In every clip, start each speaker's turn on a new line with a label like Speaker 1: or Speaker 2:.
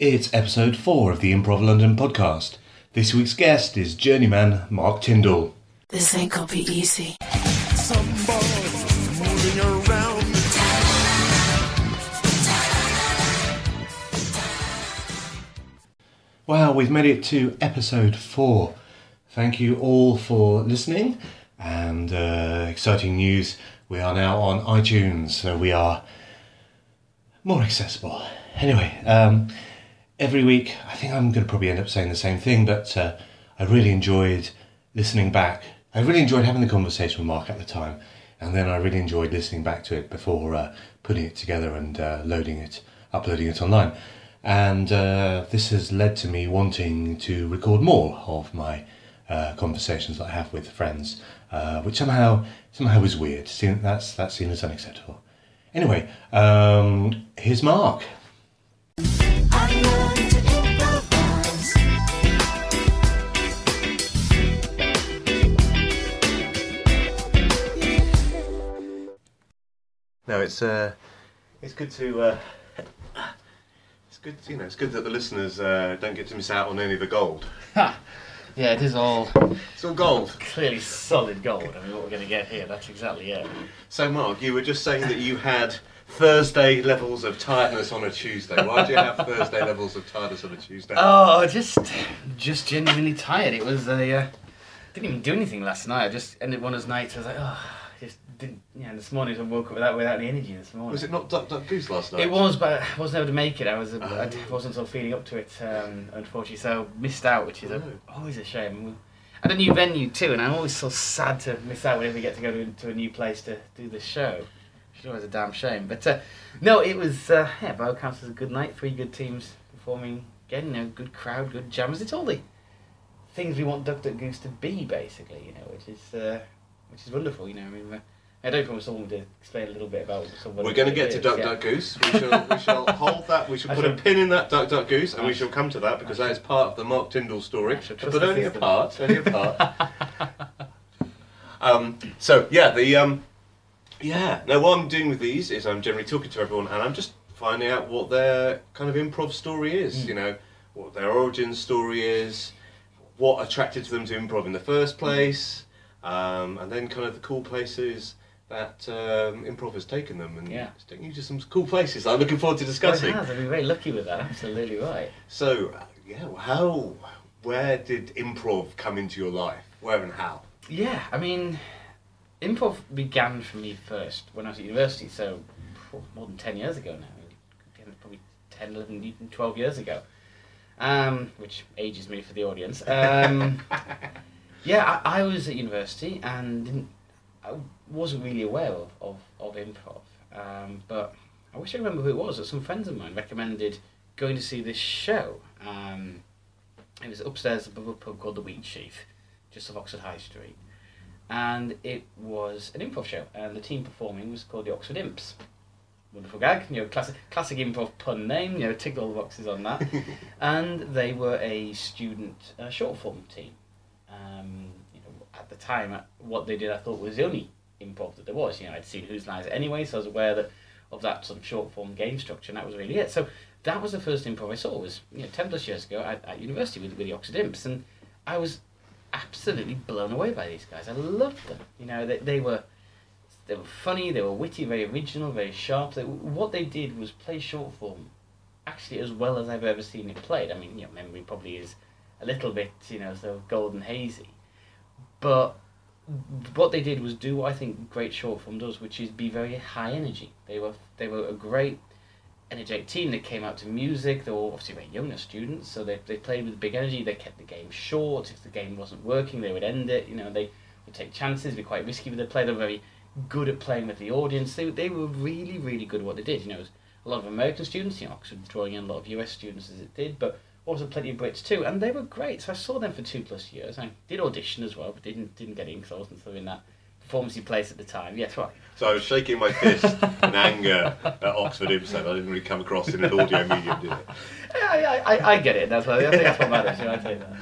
Speaker 1: It's episode 4 of the Improv London podcast. This week's guest is journeyman Mark Tyndall.
Speaker 2: This ain't gonna be easy.
Speaker 3: Somebody's moving around.
Speaker 1: Well, we've made it to episode 4. Thank you all for listening. And uh, exciting news we are now on iTunes, so we are more accessible. Anyway, um, every week, I think I'm going to probably end up saying the same thing, but uh, I really enjoyed listening back. I really enjoyed having the conversation with Mark at the time, and then I really enjoyed listening back to it before uh, putting it together and uh, loading it, uploading it online. And uh, this has led to me wanting to record more of my uh, conversations that I have with friends, uh, which somehow somehow is weird. That's that's seen as unacceptable. Anyway, um, here's Mark. No, it's uh, it's good to uh, it's good you know it's good that the listeners uh, don't get to miss out on any of the gold.
Speaker 4: Ha! Yeah, it is all
Speaker 1: It's all gold.
Speaker 4: clearly solid gold. I mean, what we're going to get here, that's exactly it.
Speaker 1: So, Mark, you were just saying that you had Thursday levels of tiredness on a Tuesday. Why do you have Thursday levels of tiredness on a Tuesday?
Speaker 4: Oh, just, just genuinely tired. It was a, uh, didn't even do anything last night. I just ended one of those nights. I was like, oh, didn't. Yeah, this morning I woke up without without any energy. This morning.
Speaker 1: was it not Duck Duck Goose last night?
Speaker 4: It was, but I wasn't able to make it. I was, I
Speaker 1: Oh.
Speaker 4: wasn't sort of feeling up to it, um, unfortunately. So missed out, which is a,
Speaker 1: Oh.
Speaker 4: always a shame. And a new venue too, and I'm always so sad to miss out whenever we get to go to, to a new place to do the show. It's always a damn shame. But uh, no, it was uh, yeah, by all accounts, was a good night. Three good teams performing again. You know, good crowd, good jammers. It's all the things we want Duck Duck Goose to be, basically. You know, which is uh, which is wonderful. You know, I mean. I don't promise someone to explain a little bit about what
Speaker 1: We're going to get to Duck
Speaker 4: yeah.
Speaker 1: Duck Goose. We shall, we shall hold that. We shall put a pin in that Duck Duck Goose, and we shall come to that because that is part of the Mark Tyndall story.
Speaker 4: I shall trust
Speaker 1: But only a part. Only a part. um, so yeah, the um, yeah. Now what I'm doing with these is I'm generally talking to everyone, and I'm just finding out what their kind of improv story is. You know, what their origin story is, what attracted them to improv in the first place, um, and then kind of the cool places that um, improv has taken them, and
Speaker 4: Yeah.
Speaker 1: it's taking you to some cool places. I'm looking forward to
Speaker 4: Well, it
Speaker 1: discussing.
Speaker 4: has. I've been very lucky with that. Absolutely right.
Speaker 1: So, uh, yeah, well, how, where did improv come into your life? Where and how?
Speaker 4: Yeah, I mean, improv began for me first when I was at university, so more than 10 years ago now. Probably 10, 11, 12 years ago. Um, which ages me for the audience. Um, yeah, I, I was at university and didn't, I wasn't really aware of, of, of improv. Um, but I wish I remember who it was. That some friends of mine recommended going to see this show. Um, it was upstairs above a pub called the Wheat Sheaf, just off Oxford High Street. And it was an improv show, and the team performing was called the Oxford Imps. Wonderful gag, you know, classic, classic improv pun name, you know, ticked all the boxes on that. and they were a student uh, short form team. Um, you know, at the time, uh, what they did, I thought was the only improv that there was. You know, I'd seen Who's Lines anyway, so I was aware that of that sort of short form game structure, and that was really it. So that was the first improv I saw. Was you know ten plus years ago at, at university with, with the Oxford Imps, and I was absolutely blown away by these guys. I loved them. You know, they, they were they were funny, they were witty, very original, very sharp. They, what they did was play short form actually as well as I've ever seen it played. I mean, you know, memory probably is a little bit, you know, sort of golden hazy, but what they did was do what I think great short form does, which is be very high energy. They were they were a great energetic team that came out to music. They were obviously very young students, so they, they played with big energy. They kept the game short. If the game wasn't working, they would end it. You know, they would take chances, be quite risky with their play. They were very good at playing with the audience. They, they were really, really good at what they did. You know, a lot of American students, you know, Oxford drawing in a lot of US students as it did, but also plenty of Brits too, and they were great. So I saw them for two plus years. I did audition as well, but didn't didn't get in because I wasn't of in that performance place at the time. Yes, right.
Speaker 1: So I was shaking my fist in anger at Oxford Imps. I didn't really come across in an audio medium, did it?
Speaker 4: I, I, I, I get it. That's what I think. That's what matters. You know, I tell you that.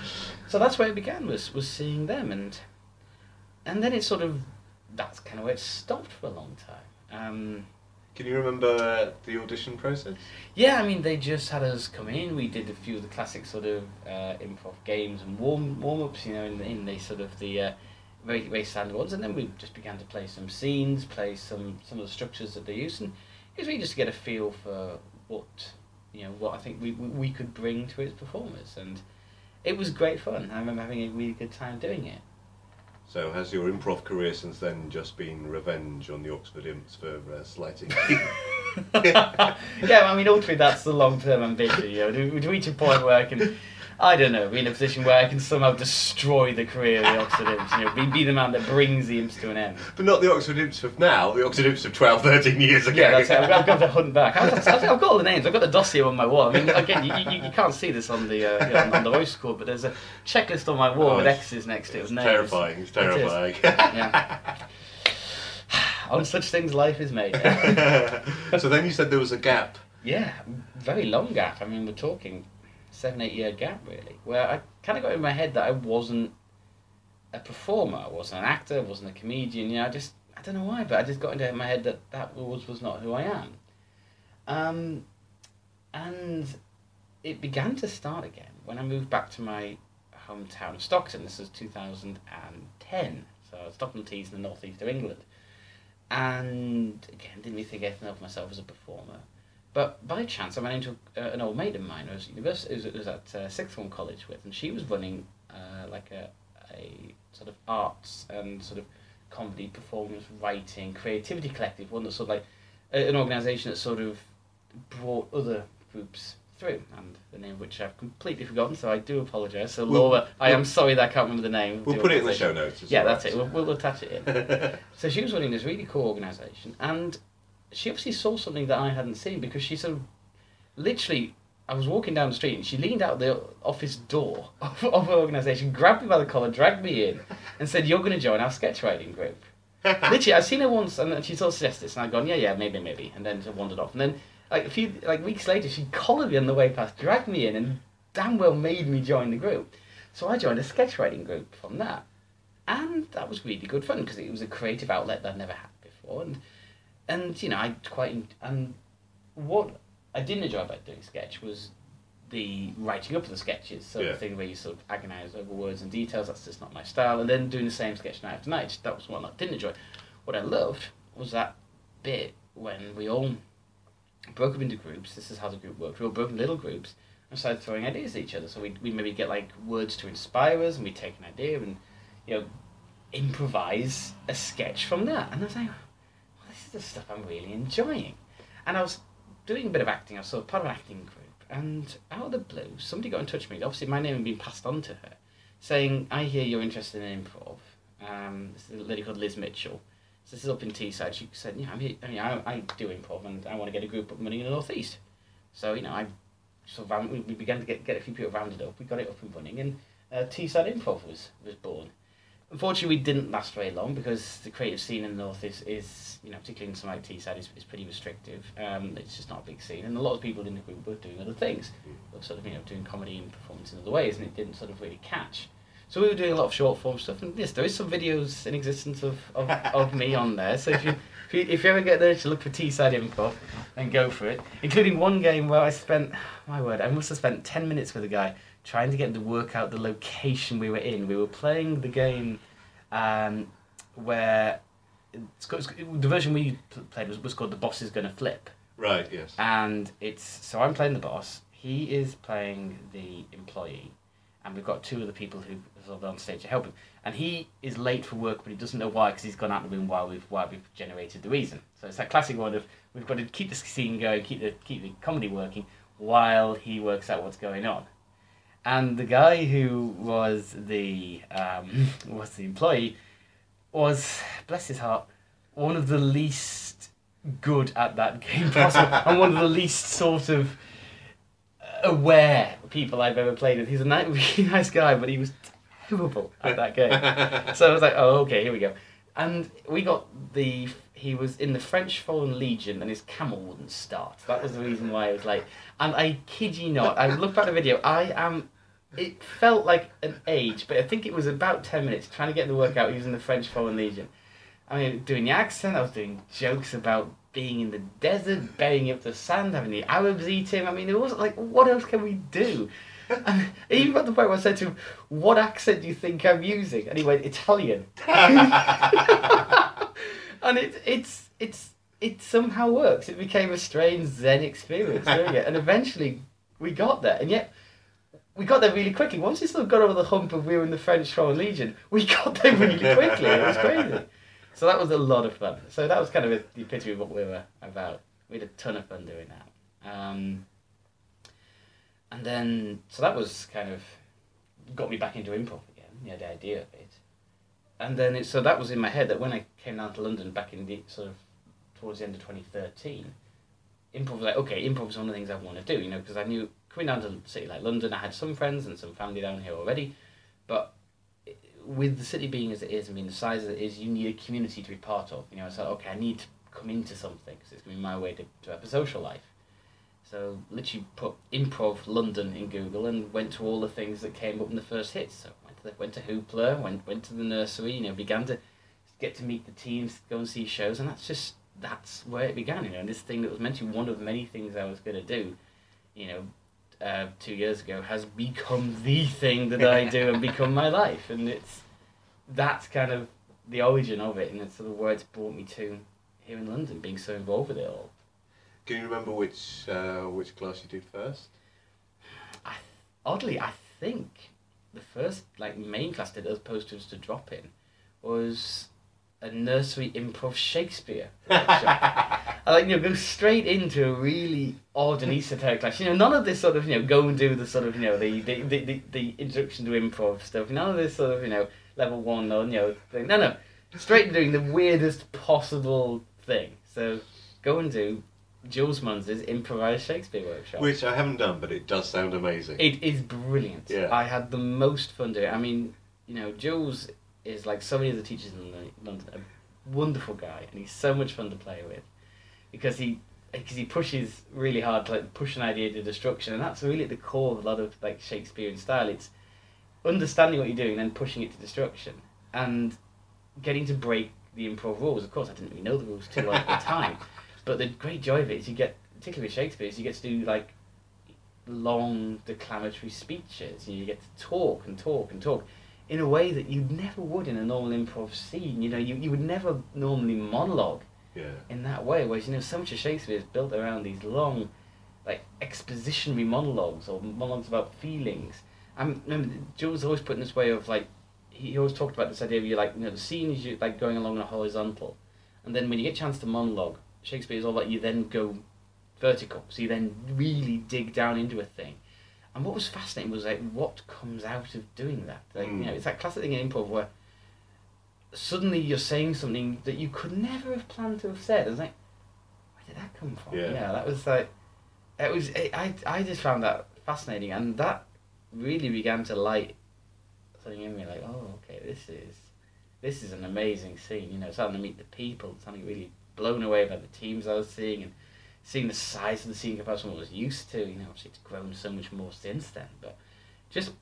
Speaker 4: So that's where it began. Was was seeing them, and and then it sort of that's kind of where it stopped for a long time. Um,
Speaker 1: Can you remember the audition process?
Speaker 4: Yeah, I mean, they just had us come in. We did a few of the classic sort of uh, improv games and warm warm ups, you know, in, in the sort of the uh, very very standard ones, and then we just began to play some scenes, play some some of the structures that they use, and it was really just to get a feel for what you know what I think we we, could bring to its performers, and it was great fun. I remember having a really good time doing it.
Speaker 1: So has your improv career since then just been revenge on the Oxford Imps for uh, slighting?
Speaker 4: yeah, I mean, ultimately, that's the long term ambition. You know, to reach a point where I can, I don't know, be in a position where I can somehow destroy the career of the Oxford Imps. You know, be, be the man that brings the Imps to an end.
Speaker 1: but not the Oxford Imps of now, the Oxford Imps of 12, 13 years ago.
Speaker 4: Yeah, that's it. I've, got- to hunt back. I've, I've, I've got all the names. I've got the dossier on my wall. I mean, again, you, you, you can't see this on the uh, you know, on, the voice record, but there's a checklist on my wall
Speaker 1: Oh,
Speaker 4: with X's next to it
Speaker 1: It's
Speaker 4: names.
Speaker 1: terrifying, it's
Speaker 4: It
Speaker 1: terrifying.
Speaker 4: Yeah. on such things, life is made.
Speaker 1: so then you said there was a gap.
Speaker 4: Yeah, very long gap. I mean, we're talking seven, eight year gap really, where I kind of got in my head that I wasn't a performer, I wasn't an actor, I wasn't a comedian. You know, I just I don't know why, but I just got into my head that that was was not who I am. Um, and it began to start again when I moved back to my hometown of Stockton. This was two thousand and ten, so Stockton Tees in the northeast of England. And again, didn't really think anything of myself as a performer. But by chance, I ran into uh, an old mate of mine who was, at university, who was, at uh, sixth form college with, and she was running uh, like a, a sort of arts and sort of comedy, performance, writing, creativity collective, one that sort of like an organisation that sort of brought other groups through, and the name of which I've completely forgotten, so I do apologise. So
Speaker 1: We'll-
Speaker 4: Laura, I am sorry that I can't remember the name.
Speaker 1: We'll put it in the show notes.
Speaker 4: Yeah, that's it. We'll, we'll attach it in. So she was running this really cool organisation, and she obviously saw something that I hadn't seen because she sort of literally. I was walking down the street and she leaned out the office door of, of her organisation, grabbed me by the collar, dragged me in, and said, "You're going to join our sketch writing group." literally, I've seen her once, and she sort of suggested this, and I'd gone, "Yeah, yeah, maybe, maybe," and then she wandered off. And then, like a few like weeks later, she collared me on the way past, dragged me in, and damn well made me join the group. So I joined a sketch writing group from that and that was really good fun because it was a creative outlet that I'd never had before, and and you know I quite and what I didn't enjoy about doing sketch was the writing up of the sketches, so
Speaker 1: Yeah.
Speaker 4: the thing where you sort of agonise over words and details. That's just not my style. And then doing the same sketch night after night, that was one I didn't enjoy. What I loved was that bit when we all broke up into groups. This is how the group worked. We all broke into little groups and started throwing ideas at each other. So we we maybe get like words to inspire us, and we take an idea and you know improvise a sketch from that. And I was like, well, this is the stuff I'm really enjoying. And I was doing a bit of acting. I was sort of part of an acting group. And out of the blue, somebody got in touch with me. Obviously, my name had been passed on to her, saying, I hear you're interested in improv. Um, this is a lady called Liz Mitchell. So this is up in Teesside. She said, yeah, I'm I, mean, I, I do improv and I want to get a group up and running in the Northeast. So, you know, I sort of, we we began to get, get a few people rounded up. We got it up and running and uh, Teesside Improv was, was born. Unfortunately, we didn't last very long because the creative scene in the north is, is you know, particularly in some like Teesside, is, is pretty restrictive. Um, it's just not a big scene, and a lot of people in the group were doing other things, They were sort of you know doing comedy and performance in other ways, and it didn't sort of really catch. So we were doing a lot of short form stuff, and yes, there is some videos in existence of, of, of me on there. So if you, if you if you ever get there to look for Teesside Improv, then go for it. Including one game where I spent, my word, I must have spent ten minutes with a guy trying to get him to work out the location we were in. We were playing the game um, where it's got, it's, the version we played was, was called "The Boss Is Gonna Flip,"
Speaker 1: Right, yes.
Speaker 4: and it's so I'm playing the boss. He is playing the employee, and we've got two other people who are on stage to help him. And he is late for work, but he doesn't know why because he's gone out of the room while we've while we've generated the reason. So it's that classic one of we've got to keep the scene going, keep the keep the comedy working while he works out what's going on. And the guy who was the um, was the employee was bless his heart one of the least good at that game possible and one of the least sort of aware people I've ever played with. He's a ni- really nice guy, but he was terrible at that game. so I was like, oh, okay, here we go. And we got the. He was in the French Foreign Legion, and his camel wouldn't start. That was the reason why I was like. And I kid you not, I looked at the video. I am. It felt like an age, but I think it was about ten minutes trying to get the work out using the French Foreign Legion. I mean, doing the accent. I was doing jokes about being in the desert, burying up the sand, having the Arabs eat him. I mean, it was like, what else can we do? And even got to the point where I said to him, "What accent do you think I'm using?" And he went, "Italian." and it, it's it's it somehow works. It became a strange Zen experience doing it, and eventually we got there. And yet we got there really quickly. Once we sort of got over the hump of we were in the French Foreign Legion, we got there really quickly. It was crazy. So that was a lot of fun. So that was kind of the epitome of what we were about. We had a ton of fun doing that. Um, and then, so that was kind of got me back into improv again. You know, the idea of it. And then, it, so that was in my head that when I came down to London back in the sort of towards the end of 2013, improv was like, okay, improv is one of the things I want to do, you know, because I knew coming down to a city like London, I had some friends and some family down here already, but with the city being as it is, I mean, the size it is, you need a community to be part of. You know, it's like, okay, I need to come into something because it's going to be my way to, to have a social life. So literally put improv London in Google and went to all the things that came up in the first hits. So went to the, went to Hoopla, went went to the nursery. You know, began to get to meet the teams, go and see shows, and that's just that's where it began. You know, and this thing that was meant to be one of many things I was going to do, you know, uh, two years ago has become the thing that I do and become my life, and it's that's kind of the origin of it, and it's sort of where it's brought me to here in London, being so involved with it all.
Speaker 1: Can you remember which uh, which class you did first?
Speaker 4: I, oddly, I think the first like main class did as opposed to just a drop in was a nursery improv Shakespeare. workshop. I like you know go straight into a really odd and esoteric class. You know none of this sort of you know go and do the sort of you know the the, the, the, the introduction to improv stuff. None of this sort of you know level one or you know thing. No no, straight to doing the weirdest possible thing. So go and do Jules Munns's improvised Shakespeare workshop.
Speaker 1: Which I haven't done, but it does sound amazing.
Speaker 4: It is brilliant.
Speaker 1: Yeah.
Speaker 4: I had the most fun doing it. I mean, you know, Jules is like so many of the teachers in London, a wonderful guy, and he's so much fun to play with because he because he pushes really hard to like push an idea to destruction, and that's really at the core of a lot of like Shakespearean style. It's understanding what you're doing, then pushing it to destruction, and getting to break the improv rules. Of course, I didn't really know the rules too well at the time, but the great joy of it is you get, particularly with Shakespeare, is you get to do like long declamatory speeches. and You get to talk and talk and talk in a way that you never would in a normal improv scene. You know, you, you would never normally monologue
Speaker 1: Yeah.
Speaker 4: in that way. Whereas, you know, so much of Shakespeare is built around these long, like, expositionary monologues or monologues about feelings. I remember Jules always put in this way of, like, he always talked about this idea of you, like, you know, the scene is you, like, going along in a horizontal. And then when you get a chance to monologue, Shakespeare is all about you then go vertical. So you then really dig down into a thing. And what was fascinating was like what comes out of doing that. Like you know,
Speaker 1: Mm.
Speaker 4: it's that classic thing in improv where suddenly you're saying something that you could never have planned to have said. It's like, where did that come from?
Speaker 1: Yeah.
Speaker 4: You know, that was like, it was. It, I I just found that fascinating, and that really began to light something in me. Like, oh, okay, this is this is an amazing scene. You know, starting to meet the people, starting really blown away by the teams I was seeing, and seeing the size of the scene compared to what I was used to. You know, obviously it's grown so much more since then, but just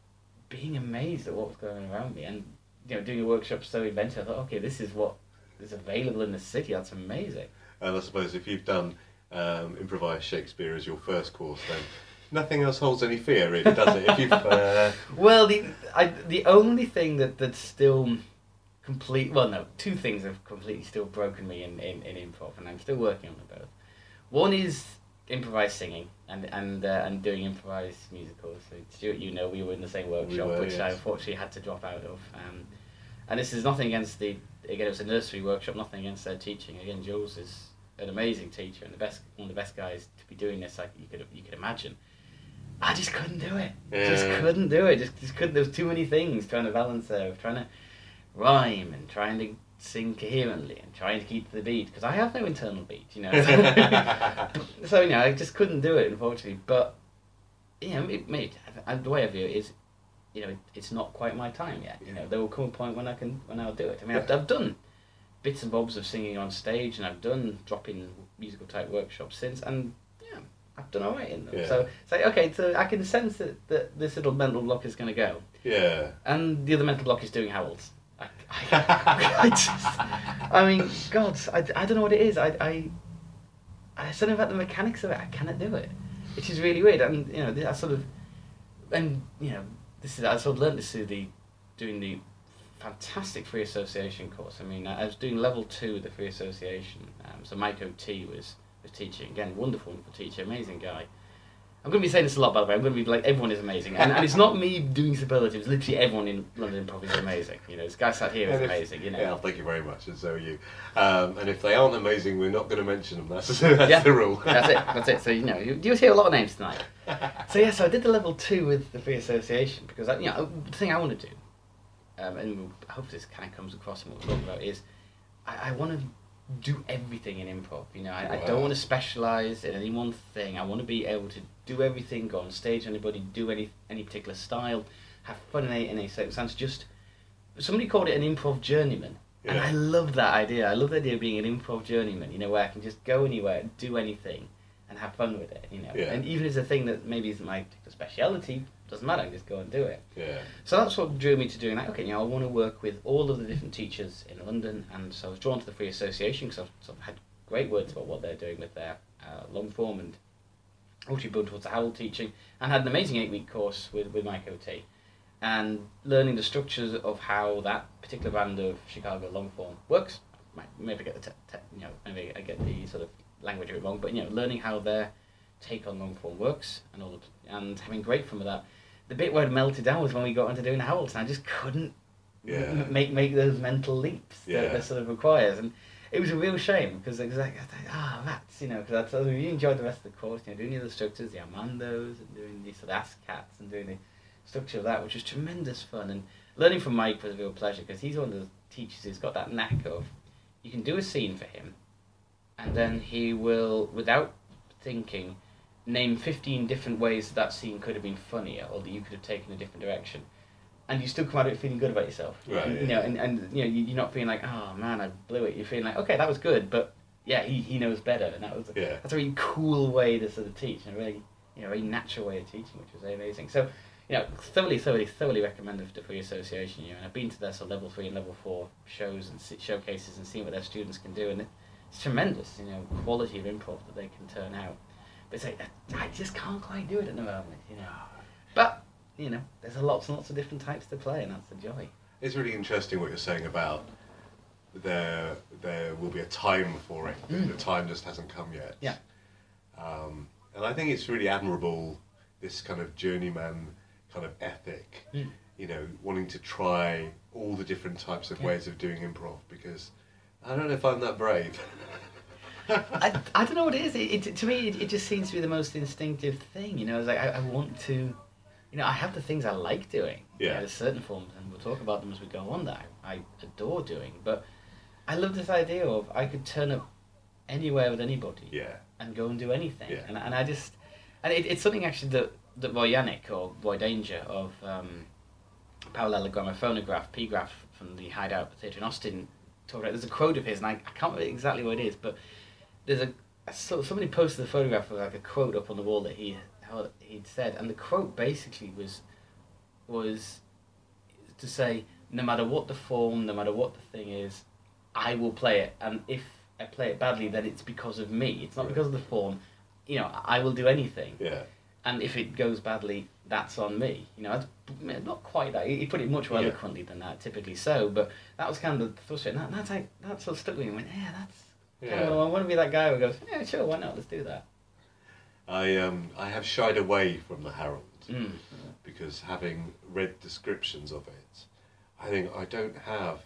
Speaker 4: being amazed at what was going on around me, and you know, doing a workshop so inventive. I thought, okay, this is what is available in the city. That's amazing.
Speaker 1: And I suppose if you've done um, improvised Shakespeare as your first course, then nothing else holds any fear, really, does it? If you've uh,
Speaker 4: Well, the I, the only thing that that's still complete. Well, no, two things have completely still broken me in, in, in improv, and I'm still working on them both. One is improvised singing and and uh, and doing improvised musicals. So Stuart, you know, we were in the same workshop,
Speaker 1: were,
Speaker 4: which I unfortunately had to drop out of. Um, and this is nothing against the again. It was a nursery workshop. Nothing against their teaching. Again, Jules is an amazing teacher and the best one of the best guys to be doing this. Like you could you could imagine. I just couldn't do it. Just couldn't do it. Just, just couldn't. There was too many things trying to balance there. Trying to rhyme and trying to sing coherently and trying to keep the beat because I have no internal beat, you know. So, so you know, I just couldn't do it unfortunately. But you know, it made the way I view it is, you know, it, it's not quite my time yet. You know, there will come a point when I can when I'll do it. I mean, I've, I've done bits and bobs of singing on stage and I've done drop-in musical type workshops since and yeah I've done alright in them
Speaker 1: Yeah.
Speaker 4: so it's like okay so I can sense that, that this little mental block is going to go
Speaker 1: yeah.
Speaker 4: and the other mental block is doing Harolds I, I, just I mean God I, I don't know what it is I, I I something about the mechanics of it. I cannot do it, which is really weird. And you know, I sort of, and you know, this is I sort of learned this through the doing the fantastic free association course. I mean, I was doing level two of the free association. Um, so Mike O.T. was was teaching again, wonderful, wonderful teacher, amazing guy. I'm going to be saying this a lot, by the way. I'm going to be like, everyone is amazing. And, and it's not me doing superlatives. Literally, everyone in London Improv is amazing. You know, this guy sat here is
Speaker 1: if-
Speaker 4: amazing, you know.
Speaker 1: Yeah, thank you very much, and so are you. Um, and if they aren't amazing, we're not going to mention them. That's, that's
Speaker 4: Yeah.
Speaker 1: the rule.
Speaker 4: That's it. That's it. So you know, you, you hear a lot of names tonight. So yeah, so I did the level two with the free association because I, you know the thing I want to do, um, and I hope this kind of comes across in what we're talking about is, I, I want to do everything in improv. You know, I, I don't want to specialize in any one thing. I want to be able to do everything, go on stage, anybody, do any any particular style, have fun in any, in any circumstance. Just somebody called it an improv journeyman. And I love that idea. I love the idea of being an improv journeyman, you know, where I can just go anywhere, do anything, and have fun with it, you know.
Speaker 1: Yeah.
Speaker 4: And even it's a thing that maybe isn't my particular speciality, doesn't matter, I just go and do it.
Speaker 1: Yeah.
Speaker 4: So that's what drew me to doing that. Okay, you know, I want to work with all of the different teachers in London, and so I was drawn to the Free Association because I've sort of had great words about what they're doing with their uh, long form and ultra built towards the Harold teaching, and had an amazing eight week course with, with Mike OT. And learning the structures of how that particular brand of Chicago long form works. Might maybe get the te- te- you know maybe I get the sort of language a bit wrong, but you know learning how their take on long form works and all the, and having great fun with that. The bit where it melted down was when we got into doing Harolds, and I just couldn't
Speaker 1: Yeah.
Speaker 4: make make those mental leaps
Speaker 1: Yeah.
Speaker 4: that, that sort of requires. And it was a real shame because it was like, I thought, ah, that's, you know, because I really enjoyed the rest of the course, you know, doing the other structures, the Armandos, and doing the sort of Asscats, and doing the structure of that, which was tremendous fun. And learning from Mike was a real pleasure because he's one of the teachers who's got that knack of, you can do a scene for him, and then he will, without thinking, name 15 different ways that, that scene could have been funnier or that you could have taken a different direction. And you still come out of it feeling good about yourself.
Speaker 1: Right,
Speaker 4: You
Speaker 1: yeah.
Speaker 4: know, and, and you know, you- you're not feeling like, oh man, I blew it. You're feeling like, okay, that was good, but yeah, he, he knows better. And that was
Speaker 1: Yeah.
Speaker 4: that's a really cool way to sort of teach and a really, you know, very natural way of teaching, which was amazing. So, you know, thoroughly, thoroughly, thoroughly recommend the, the Free Association. You know, and I've been to their sort of level three and level four shows and showcases and seen what their students can do, and it's tremendous. You know, quality of improv that they can turn out. But it's like I just can't quite do it at the moment. You know, but you know, there's a lots and lots of different types to play, and that's the joy.
Speaker 1: It's really interesting what you're saying about there there will be a time for it. but The time just hasn't come yet.
Speaker 4: Yeah.
Speaker 1: Um, and I think it's really admirable this kind of journeyman kind of ethic.
Speaker 4: Mm.
Speaker 1: You know, wanting to try all the different types of
Speaker 4: Yeah.
Speaker 1: ways of doing improv because I don't know if I'm that brave.
Speaker 4: I, I don't know what it is. It, it, to me, it, it just seems to be the most instinctive thing. You know, it's like I, I want to, you know, I have the things I like doing. You know,
Speaker 1: Yeah.
Speaker 4: there's certain forms, and we'll talk about them as we go on. That I, I adore doing, but I love this idea of I could turn up anywhere with anybody
Speaker 1: yeah.
Speaker 4: and go and do anything.
Speaker 1: Yeah.
Speaker 4: And, and I just, and it, it's something actually that, that Roy Janik or Roy Danger of um, Parallelogramophonograph, P-Graph from the Hideout Theatre in Austin talked about. There's a quote of his, and I, I can't remember exactly what it is, but there's a saw, somebody posted a photograph of like a quote up on the wall that he he'd said, and the quote basically was was to say, no matter what the form, no matter what the thing is, I will play it, and if I play it badly, then it's because of me. It's not because of the form. You know, I will do anything,
Speaker 1: Yeah.
Speaker 4: and if it goes badly, that's on me. You know, that's not quite that. He he put it much more
Speaker 1: Yeah.
Speaker 4: eloquently than that, typically so. But that was kind of the thrust of it. And that, that's like that sort of stuck with me. I went, yeah, that's.
Speaker 1: Yeah.
Speaker 4: I want to be that guy who goes, yeah, sure, why not? Let's do that.
Speaker 1: I um I have shied away from the Harold
Speaker 4: Mm.
Speaker 1: because having read descriptions of it, I think I don't have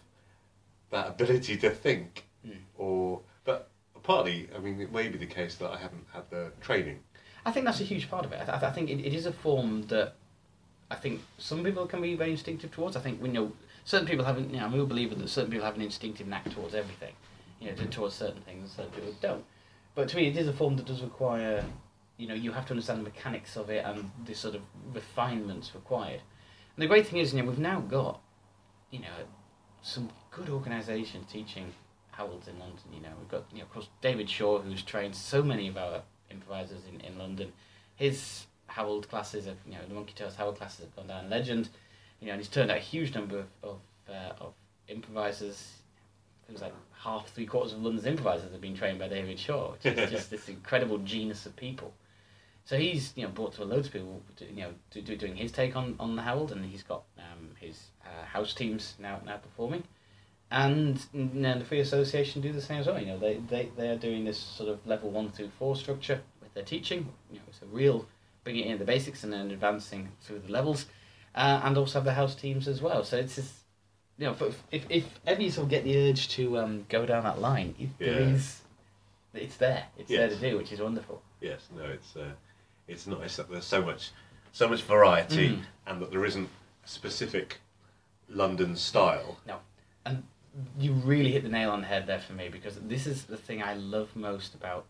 Speaker 1: that ability to think,
Speaker 4: Mm.
Speaker 1: or but partly I mean it may be the case that I haven't had the training.
Speaker 4: I think that's a huge part of it. I, th- I think it, it is a form that I think some people can be very instinctive towards. I think we know certain people have, an- you know, I'm a believer that certain people have an instinctive knack towards everything, you know, to- towards certain things, certain people don't. But to me, it is a form that does require, you know, you have to understand the mechanics of it and the sort of refinements required. And the great thing is, you know, we've now got, you know, some good organisations teaching Harolds in London. You know, we've got, you know, of course, David Shaw, who's trained so many of our improvisers in, in London. His Harold classes have, you know, the Monkey Toast Harold classes have gone down legend. You know, and he's turned out a huge number of of, uh, of improvisers. It was like half, three quarters of London's improvisers have been trained by David Shaw, which is just this incredible genus of people. So he's you know brought to a loads of people, you know, do, do, doing his take on, on the Harold, and he's got um, his uh, house teams now now performing, and you the Free Association do the same as well. You know, they, they they are doing this sort of level one through four structure with their teaching. You know, it's a real bringing in the basics and then advancing through the levels, uh, and also have the house teams as well. So it's you know, if if, if ever you sort of get the urge to um, go down that line, it,
Speaker 1: Yeah.
Speaker 4: is, it's there. It's there to do, which is wonderful.
Speaker 1: Yes, no, it's uh, it's nice that there's so much so much variety
Speaker 4: Mm.
Speaker 1: and that there isn't a specific London style.
Speaker 4: No, and you really hit the nail on the head there for me because this is the thing I love most about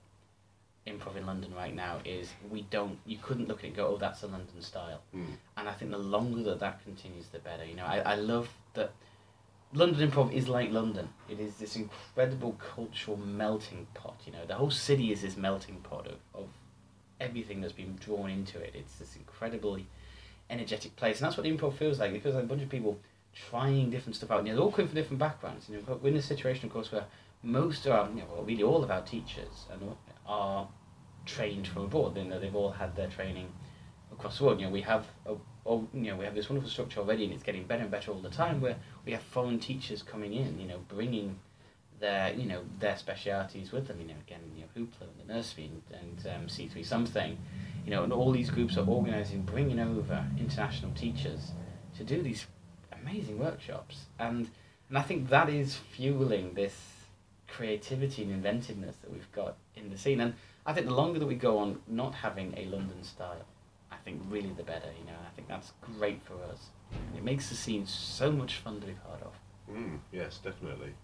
Speaker 4: improv in London right now is we don't you couldn't look at it and go oh that's a London style
Speaker 1: Mm.
Speaker 4: and I think the longer that that continues the better you know I, I love that London improv is like London. It is this incredible cultural melting pot you know. The whole city is this melting pot of, of everything that's been drawn into it. It's this incredibly energetic place and that's what the improv feels like. It feels like a bunch of people trying different stuff out and they're all coming from different backgrounds you know. We're in a situation of course where most of our you know well, really all of our teachers and are trained from abroad. You know they've all had their training across the world. You know, we have a, oh, you know, we have this wonderful structure already, and it's getting better and better all the time. Where we have foreign teachers coming in, you know, bringing their, you know, their specialities with them. You know, again, you know, Hoopla and the nursery and, and um, C three something, you know, and all these groups are organising, bringing over international teachers to do these amazing workshops, and and I think that is fueling this creativity and inventiveness that we've got in the scene. And I think the longer that we go on not having a London style, think really the better. You know, I think that's great for us. It makes the scene so much fun to be part of.
Speaker 1: Mm, yes, definitely.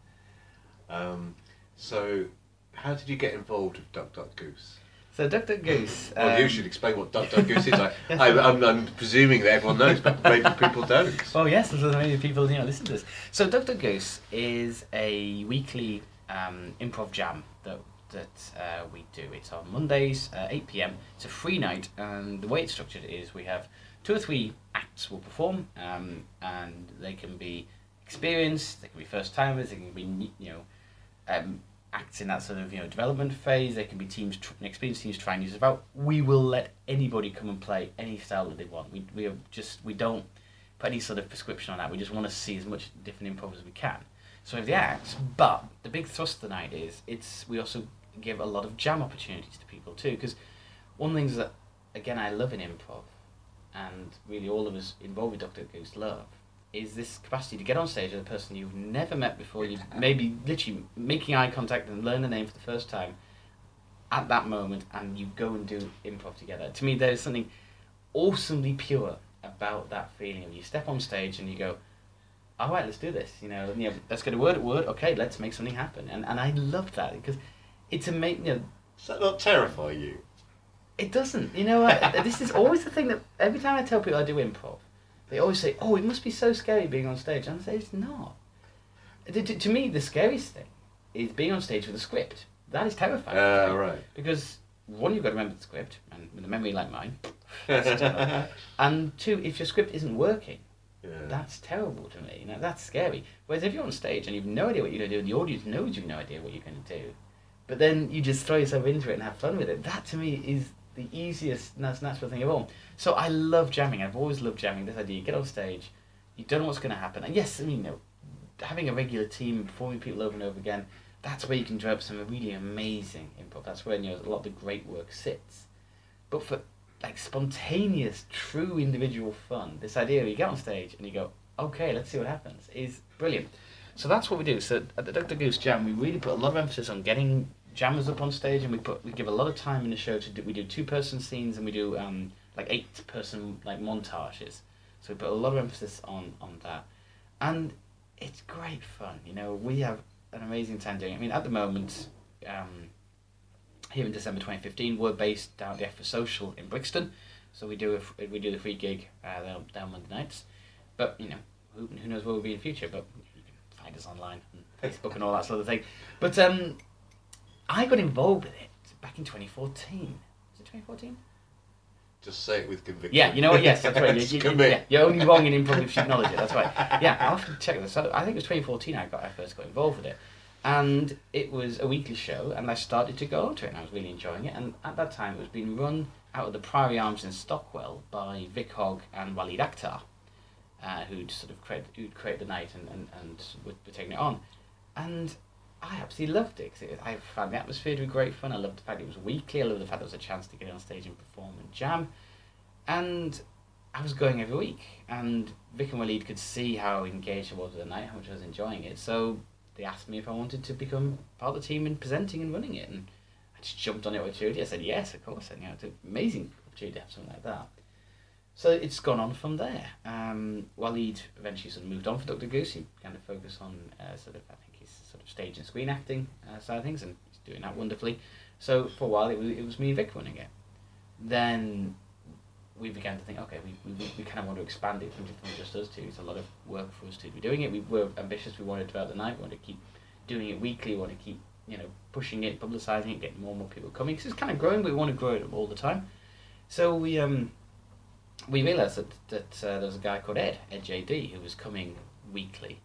Speaker 1: Um, so, how did you get involved with Duck Duck Goose?
Speaker 4: So Duck Duck Goose.
Speaker 1: Well, you
Speaker 4: um,
Speaker 1: should explain what Duck Duck Goose is. I, I, I'm, I'm presuming that everyone knows, but maybe people don't.
Speaker 4: Oh yes, there's a many people you know listen to this. So Duck Duck Goose is a weekly um, improv jam that that uh, we do. It's on Mondays, uh, 8 p.m. It's a free night, and the way it's structured is we have two or three acts will perform, um, and they can be experienced, they can be first timers, they can be you know um, acts in that sort of you know development phase. They can be teams, tr- experienced teams trying new about. We will let anybody come and play any style that they want. We we just we don't put any sort of prescription on that. We just want to see as much different improv as we can. So we have the acts, but the big thrust of the night is it's we also give a lot of jam opportunities to people too. Because one of the things that again I love in improv, and really all of us involved with Duck Duck Goose love, is this capacity to get on stage with a person you've never met before. You maybe literally making eye contact and learn the name for the first time at that moment, and you go and do improv together. To me, there is something awesomely pure about that feeling of you step on stage and you go, all right, let's do this. You know, you know let's get a word at word. Okay, let's make something happen. And and I love that because it's amazing. You know,
Speaker 1: Does that not terrify you?
Speaker 4: it doesn't. You know, I, this is always the thing that every time I tell people I do improv, they always say, "Oh, it must be so scary being on stage." And I say, "It's not." To, to, to me, the scariest thing is being on stage with a script. That is terrifying.
Speaker 1: Uh, right.
Speaker 4: Because one, you've got to remember the script, and with a memory like mine, and two, if your script isn't working,
Speaker 1: Yeah.
Speaker 4: that's terrible to me. You know, that's scary. Whereas if you're on stage and you've no idea what you're going to do, and the audience knows you've no idea what you're going to do, but then you just throw yourself into it and have fun with it, that to me is the easiest, most natural thing of all. So I love jamming. I've always loved jamming. This idea, you get on stage, you don't know what's going to happen. And yes, I mean, you know, having a regular team, performing people over and over again, that's where you can develop some really amazing input. That's where you know a lot of the great work sits. But for like spontaneous, true individual fun, this idea you get on stage and you go, okay, let's see what happens, is brilliant. So that's what we do. So at the Duck Duck Goose Jam, we really put a lot of emphasis on getting jammers up on stage, and we put we give a lot of time in the show to do. We do two person scenes, and we do um, like eight person like montages. So we put a lot of emphasis on on that, and it's great fun. You know, we have an amazing time doing it. I mean, at the moment, um, here in December 2015, we're based down at the Effra Social in Brixton. So we do a, we do the free gig uh, down, down Monday nights. But, you know, who, who knows where we'll be in the future. But find us online and Facebook and all that sort of thing. But um, I got involved with it back in 2014. Is it 2014?
Speaker 1: Just say it with conviction.
Speaker 4: Yeah, you know what? Yes, that's right. You, you,
Speaker 1: commit.
Speaker 4: yeah, you're only wrong in improv if you acknowledge it. That's right. Yeah, I'll have to check this. I think it was 2014 I got I first got involved with it, And it was a weekly show, and I started to go to it, and I was really enjoying it. And at that time, it was being run out of the Priory Arms in Stockwell by Vic Hogg and Walid Akhtar, uh, who'd sort of create, who'd create the night and, and, and were, were taking it on. And I absolutely loved it because I found the atmosphere to be great fun. I loved the fact it was weekly. I loved the fact there was a chance to get on stage and perform and jam. And I was going every week. And Vic and Waleed could see how engaged I was with the night, how much I was enjoying it. So they asked me if I wanted to become part of the team in presenting and running it. And I just jumped on it the opportunity. I said, yes, of course. And, you know, it's an amazing opportunity to have something like that. So it's gone on from there. Um, Walid eventually sort of moved on for Duck Duck Goose. He began to focus on uh, sort of, I think, sort of stage and screen acting uh, side of things, and he's doing that wonderfully. So for a while, it was, it was me and Vic running it. Then we began to think, okay, we, we, we kind of want to expand it from, from just us two. It's a lot of work for us to be doing it. We were ambitious. We wanted to develop the night. We wanted to keep doing it weekly. We want to keep, you know, pushing it, publicising it, getting more and more people coming. Because it's kind of growing, we want to grow it all the time. So we um, we realised that, that uh, there was a guy called Ed, Ed JD, who was coming weekly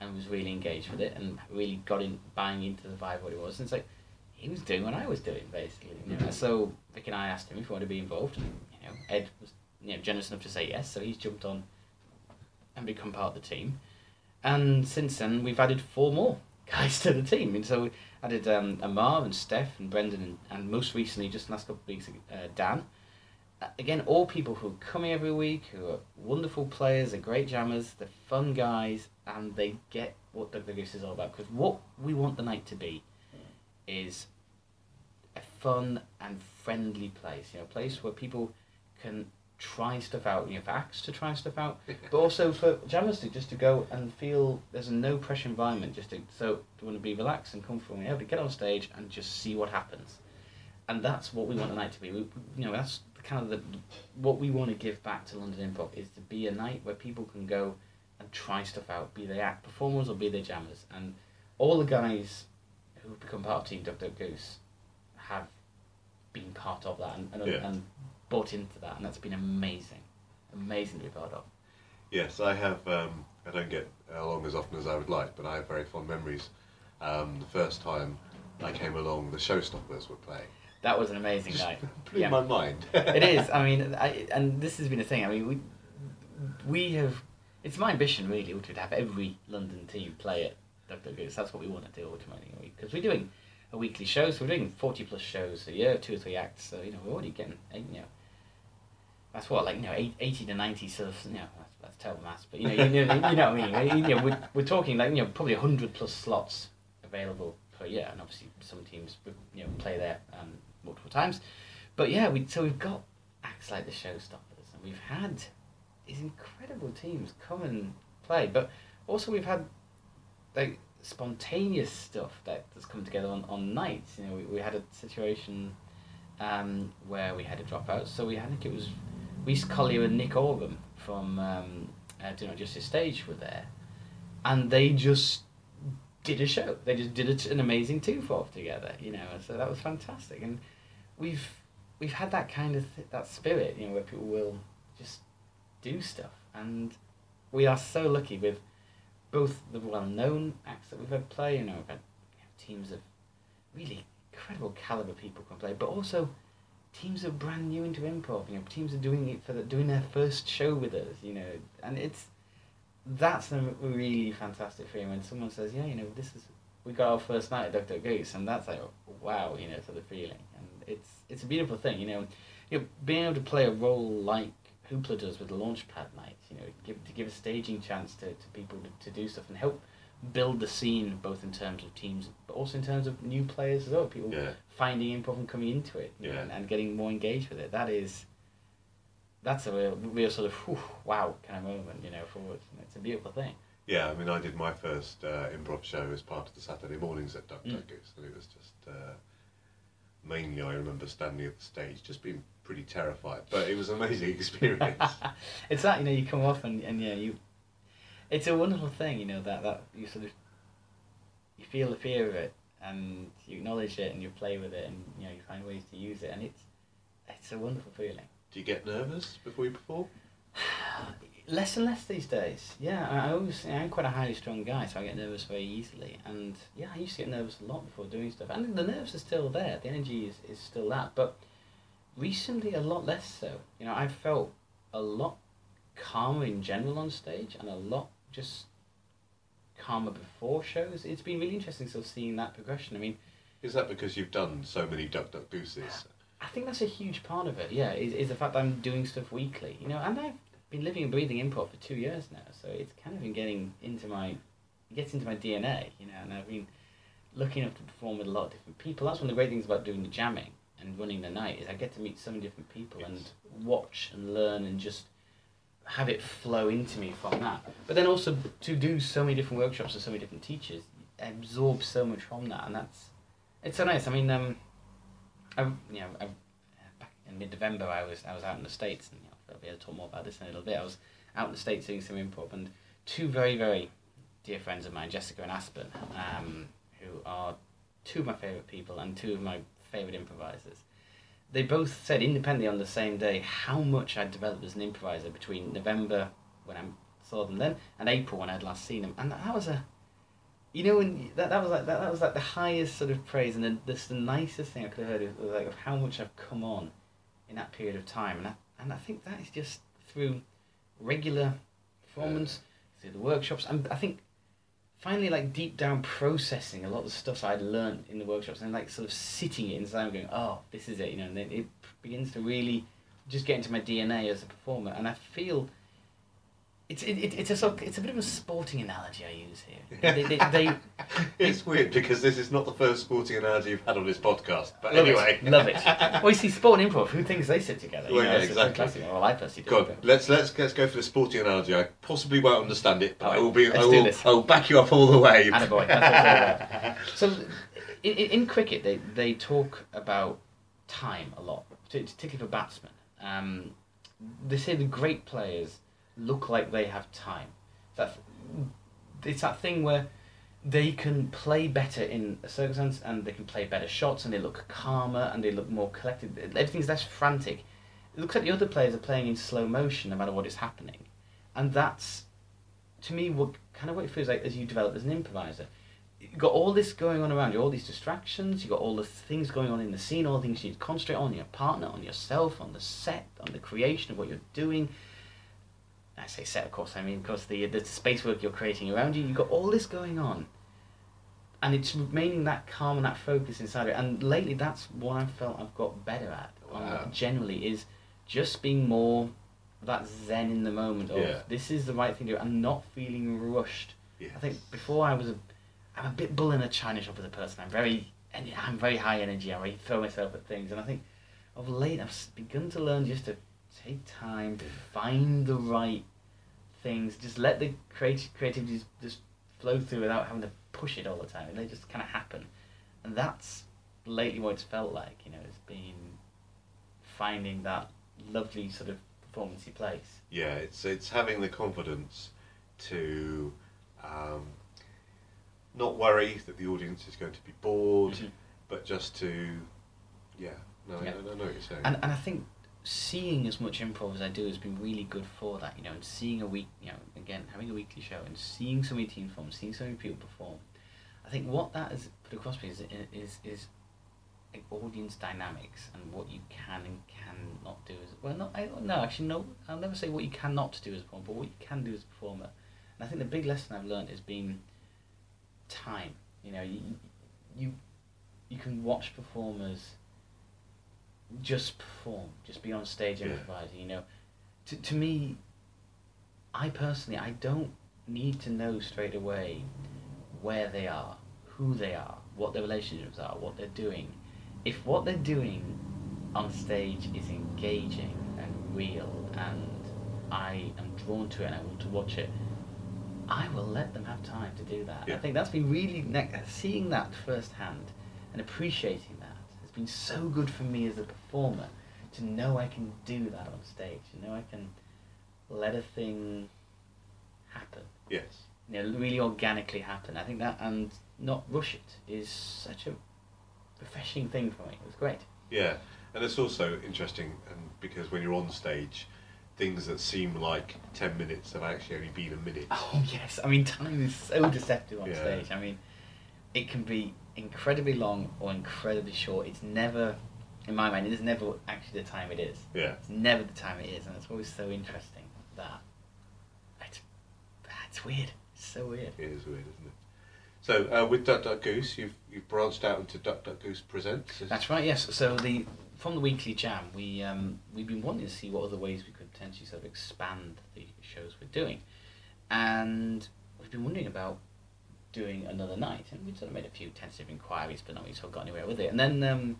Speaker 4: and was really engaged with it and really got in, buying into the vibe of what it was. And it's like, he was doing what I was doing, basically. You know? So Vic and I asked him if he wanted to be involved. And, you know, Ed was you know, generous enough to say yes, so he's jumped on and become part of the team. And since then, we've added four more guys to the team. And so we added um, Amar and Steph and Brendan and, and most recently, just last couple of weeks, uh, Dan. Again, all people who are coming every week, who are wonderful players, they're great jammers, they're fun guys, and they get what Duck Duck Goose is all about. Because what we want the night to be is a fun and friendly place. You know, a place where people can try stuff out. You know, for acts to try stuff out, but also for jammers to just to go and feel there's a no pressure environment. Just to so to want to be relaxed and comfortable and able to get on stage and just see what happens. And that's what we want the night to be. We, you know, that's kind of the what we want to give back to London Improv is to be a night where people can go and try stuff out, be they act performers or be they jammers. And all the guys who have become part of Team Duck Duck Goose have been part of that and, and,
Speaker 1: Yeah.
Speaker 4: and bought into that, and that's been amazing, amazing to be part of.
Speaker 1: Yes, I have. Um, I don't get along as often as I would like, but I have very fond memories. Um, the first time I came along, the Showstoppers were playing.
Speaker 4: That was an amazing night.
Speaker 1: Blew my mind.
Speaker 4: it is. I mean, I, and this has been a thing. I mean, we we have. It's my ambition really to have every London team play at Duck Goose. That's what we want to do ultimately because we're doing a weekly show. So we're doing forty plus shows a year, two or three acts. So you know we're already getting eh, you know. That's what like you know eight- 80 to ninety sort of you know that's, that's terrible maths, but you know you know, you know what I mean. You know, we're, we're talking like you know probably hundred plus slots available per year, and obviously some teams you know play there um, multiple times. But yeah, we so we've got acts like the Showstoppers, and we've had these incredible teams come and play. But also we've had like spontaneous stuff that has come together on, on nights. You know, we, we had a situation um, where we had a dropout. So we had, I think it was Reese Collier and Nick Oram from um, uh, Do Not Justice Stage were there, and they just did a show. They just did an amazing two off together. You know, so that was fantastic. And we've we've had that kind of th- that spirit. You know, where people will just do stuff, and we are so lucky with both the well-known acts that we've had play. You know, we've had you know, teams of really incredible caliber people come play, but also teams are brand new into improv. You know, teams are doing it for the, doing their first show with us. You know, and it's that's a really fantastic feeling when someone says, "Yeah, you know, this is we got our first night at Duck Goose," and that's like, wow, you know, sort of feeling, and it's it's a beautiful thing. You know, you know, being able to play a role like Hoopla does with the Launchpad nights. You know, give to give a staging chance to, to people to, to do stuff and help build the scene both in terms of teams but also in terms of new players as well people
Speaker 1: Yeah.
Speaker 4: finding improv and coming into it know,
Speaker 1: Yeah.
Speaker 4: and, and getting more engaged with it that is that's a real, real sort of whew, wow kind of moment you know forward it's a beautiful thing
Speaker 1: Yeah, I mean, I did my first uh, improv show as part of the Saturday mornings at Duck
Speaker 4: Mm.
Speaker 1: Duck Goose, and it was just uh, mainly I remember standing at the stage, just being pretty terrified, but it was an amazing experience.
Speaker 4: it's that you know you come off and, and yeah you it's a wonderful thing you know that that you sort of you feel the fear of it and you acknowledge it and you play with it and you know you find ways to use it and it's it's a wonderful feeling
Speaker 1: Do you get nervous before you perform?
Speaker 4: Less and less these days. Yeah, I always I'm quite a highly strung guy, so I get nervous very easily. And yeah, I used to get nervous a lot before doing stuff. And the nerves are still there. The energy is, is still that. But recently, a lot less so. You know, I felt a lot calmer in general on stage, and a lot just calmer before shows. It's been really interesting still seeing that progression. I mean,
Speaker 1: Is that because you've done so many Duck Duck Gooses?
Speaker 4: I think that's a huge part of it. Yeah, is, is the fact that I'm doing stuff weekly. You know, and I've been living and breathing improv for two years now, so it's kind of been getting into my, it gets into my DNA. You know, and I've been looking up to perform with a lot of different people. That's one of the great things about doing the jamming and running the night is I get to meet so many different people and watch and learn and just have it flow into me from that. But then also to do so many different workshops with so many different teachers, I absorb so much from that, and that's it's so nice. I mean, um, I you know I, back in mid November I was I was out in the states and you know, I'll be able to talk more about this in a little bit. I was out in the states doing some improv and two very very dear friends of mine, Jessica and Aspen, um, who are two of my favourite people and two of my favourite improvisers. They both said independently on the same day how much I'd developed as an improviser between November when I saw them then and April when I'd last seen them, and that was a, you know, when that, that was like that, that was like the highest sort of praise and the, this the nicest thing I could have heard was like of how much I've come on in that period of time, and I, and I think that is just through regular performance, through the workshops, and I think finally like deep down processing a lot of the stuff I'd learned in the workshops and like sort of sitting it inside and going, oh, this is it, you know, and then it begins to really just get into my DNA as a performer, and I feel. It's, it, it, it's a sort of, it's a bit of a sporting analogy I use here. They, they, they,
Speaker 1: It's weird because this is not the first sporting analogy you've had on this podcast. But
Speaker 4: love
Speaker 1: anyway,
Speaker 4: it, love it. Well, you see, sport and improv. Who thinks they sit together? You know,
Speaker 1: yeah, exactly.
Speaker 4: Well, I personally do.
Speaker 1: God,
Speaker 4: but-
Speaker 1: let's let's let's go for the sporting analogy. I possibly won't understand it, but I will be. I will. I will back you up all the way.
Speaker 4: Attaboy, that's what it's all about. So, in, in cricket, they, they talk about time a lot, partic- particularly for batsmen. Um, they say the great players look like they have time. That it's that thing where they can play better in a circumstance and they can play better shots and they look calmer and they look more collected. Everything's less frantic. It looks like the other players are playing in slow motion no matter what is happening, and that's to me what kind of what it feels like as you develop as an improviser. You've got all this going on around you, all these distractions, you've got all the things going on in the scene, all the things you need to concentrate on your partner, on yourself, on the set, on the creation of what you're doing. I say set, of course, I mean, of course, the, the space work you're creating around you, you've got all this going on. And it's remaining that calm and that focus inside it. And lately, that's what I've felt I've got better at.
Speaker 1: Wow.
Speaker 4: generally, is just being more that zen in the moment of
Speaker 1: Yeah.
Speaker 4: this is the right thing to do and not feeling rushed.
Speaker 1: Yes.
Speaker 4: I think before I was a, I'm a bit bull in a china shop as a person. I'm very, I'm very high energy. I really throw myself at things, and I think of late I've begun to learn just to take time, to find the right things, just let the creati- creativity just- flow through without having to push it all the time. They just kind of happen, and that's lately what it's felt like. You know, it's been finding that lovely sort of performancey place.
Speaker 1: Yeah, it's it's having the confidence to um, not worry that the audience is going to be bored,
Speaker 4: Mhm.
Speaker 1: but just to yeah. No,
Speaker 4: Yeah.
Speaker 1: I, I know what you're saying.
Speaker 4: And and I think seeing as much improv as I do has been really good for that, you know, and seeing a week, you know, again having a weekly show and seeing so many team perform, seeing so many people perform. I think what that has put across me is is is like audience dynamics and what you can and cannot do as well. Not I no actually no. I'll never say what you cannot do as a performer, but what you can do as a performer. And I think the big lesson I've learned has been time. You know, you you you can watch performers just perform, just be on stage
Speaker 1: Yeah.
Speaker 4: improvising. You know, to to me, I personally I don't need to know straight away where they are, who they are, what their relationships are, what they're doing. If what they're doing on stage is engaging and real, and I am drawn to it and I want to watch it, I will let them have time to do that. I think that's been really ne- seeing that firsthand and appreciating been so good for me as a performer to know I can do that on stage. You know I can let a thing happen.
Speaker 1: yes.
Speaker 4: You know, really organically happen. I think that and not rush it is such a refreshing thing for me. It was great.
Speaker 1: Yeah, and it's also interesting, and because when you're on stage, things that seem like ten minutes have actually only been a minute.
Speaker 4: Oh yes, I mean time is so deceptive on
Speaker 1: Yeah.
Speaker 4: stage. I mean, it can be incredibly long or incredibly short. It's never, in my mind, it is never actually the time it is.
Speaker 1: Yeah.
Speaker 4: It's never the time it is, and it's always so interesting that it's it's weird. It's so weird.
Speaker 1: It is weird, isn't it? So uh, with Duck Duck Goose, you've you've branched out into Duck Duck Goose Presents.
Speaker 4: That's right. Yes. So the from the weekly jam, we um, we've been wanting to see what other ways we could potentially sort of expand the shows we're doing, and we've been wondering about doing another night, and we sort of made a few tentative inquiries, but not really sort of got anywhere with it. And then um,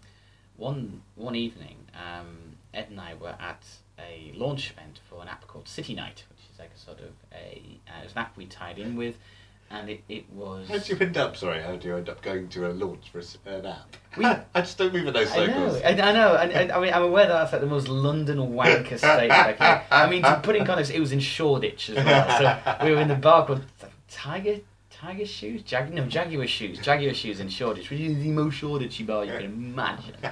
Speaker 4: one one evening, um, Ed and I were at a launch event for an app called City Night, which is like a sort of a uh, it's an app we tied in with, and it, it was.
Speaker 1: How did you end up? Sorry, how do you end up going to a launch for a, an app?
Speaker 4: We-
Speaker 1: I just don't move in those
Speaker 4: I know. I, I know, and, I mean, I'm aware that that's like the most London wanker state. Like, I mean, to put in context, it was in Shoreditch as well. So we were in the bar called Tiger, Tiger Shoes, Jag, no Jaguar Shoes, Jaguar Shoes in Shoreditch, which is the most Shoreditchy bar you can imagine.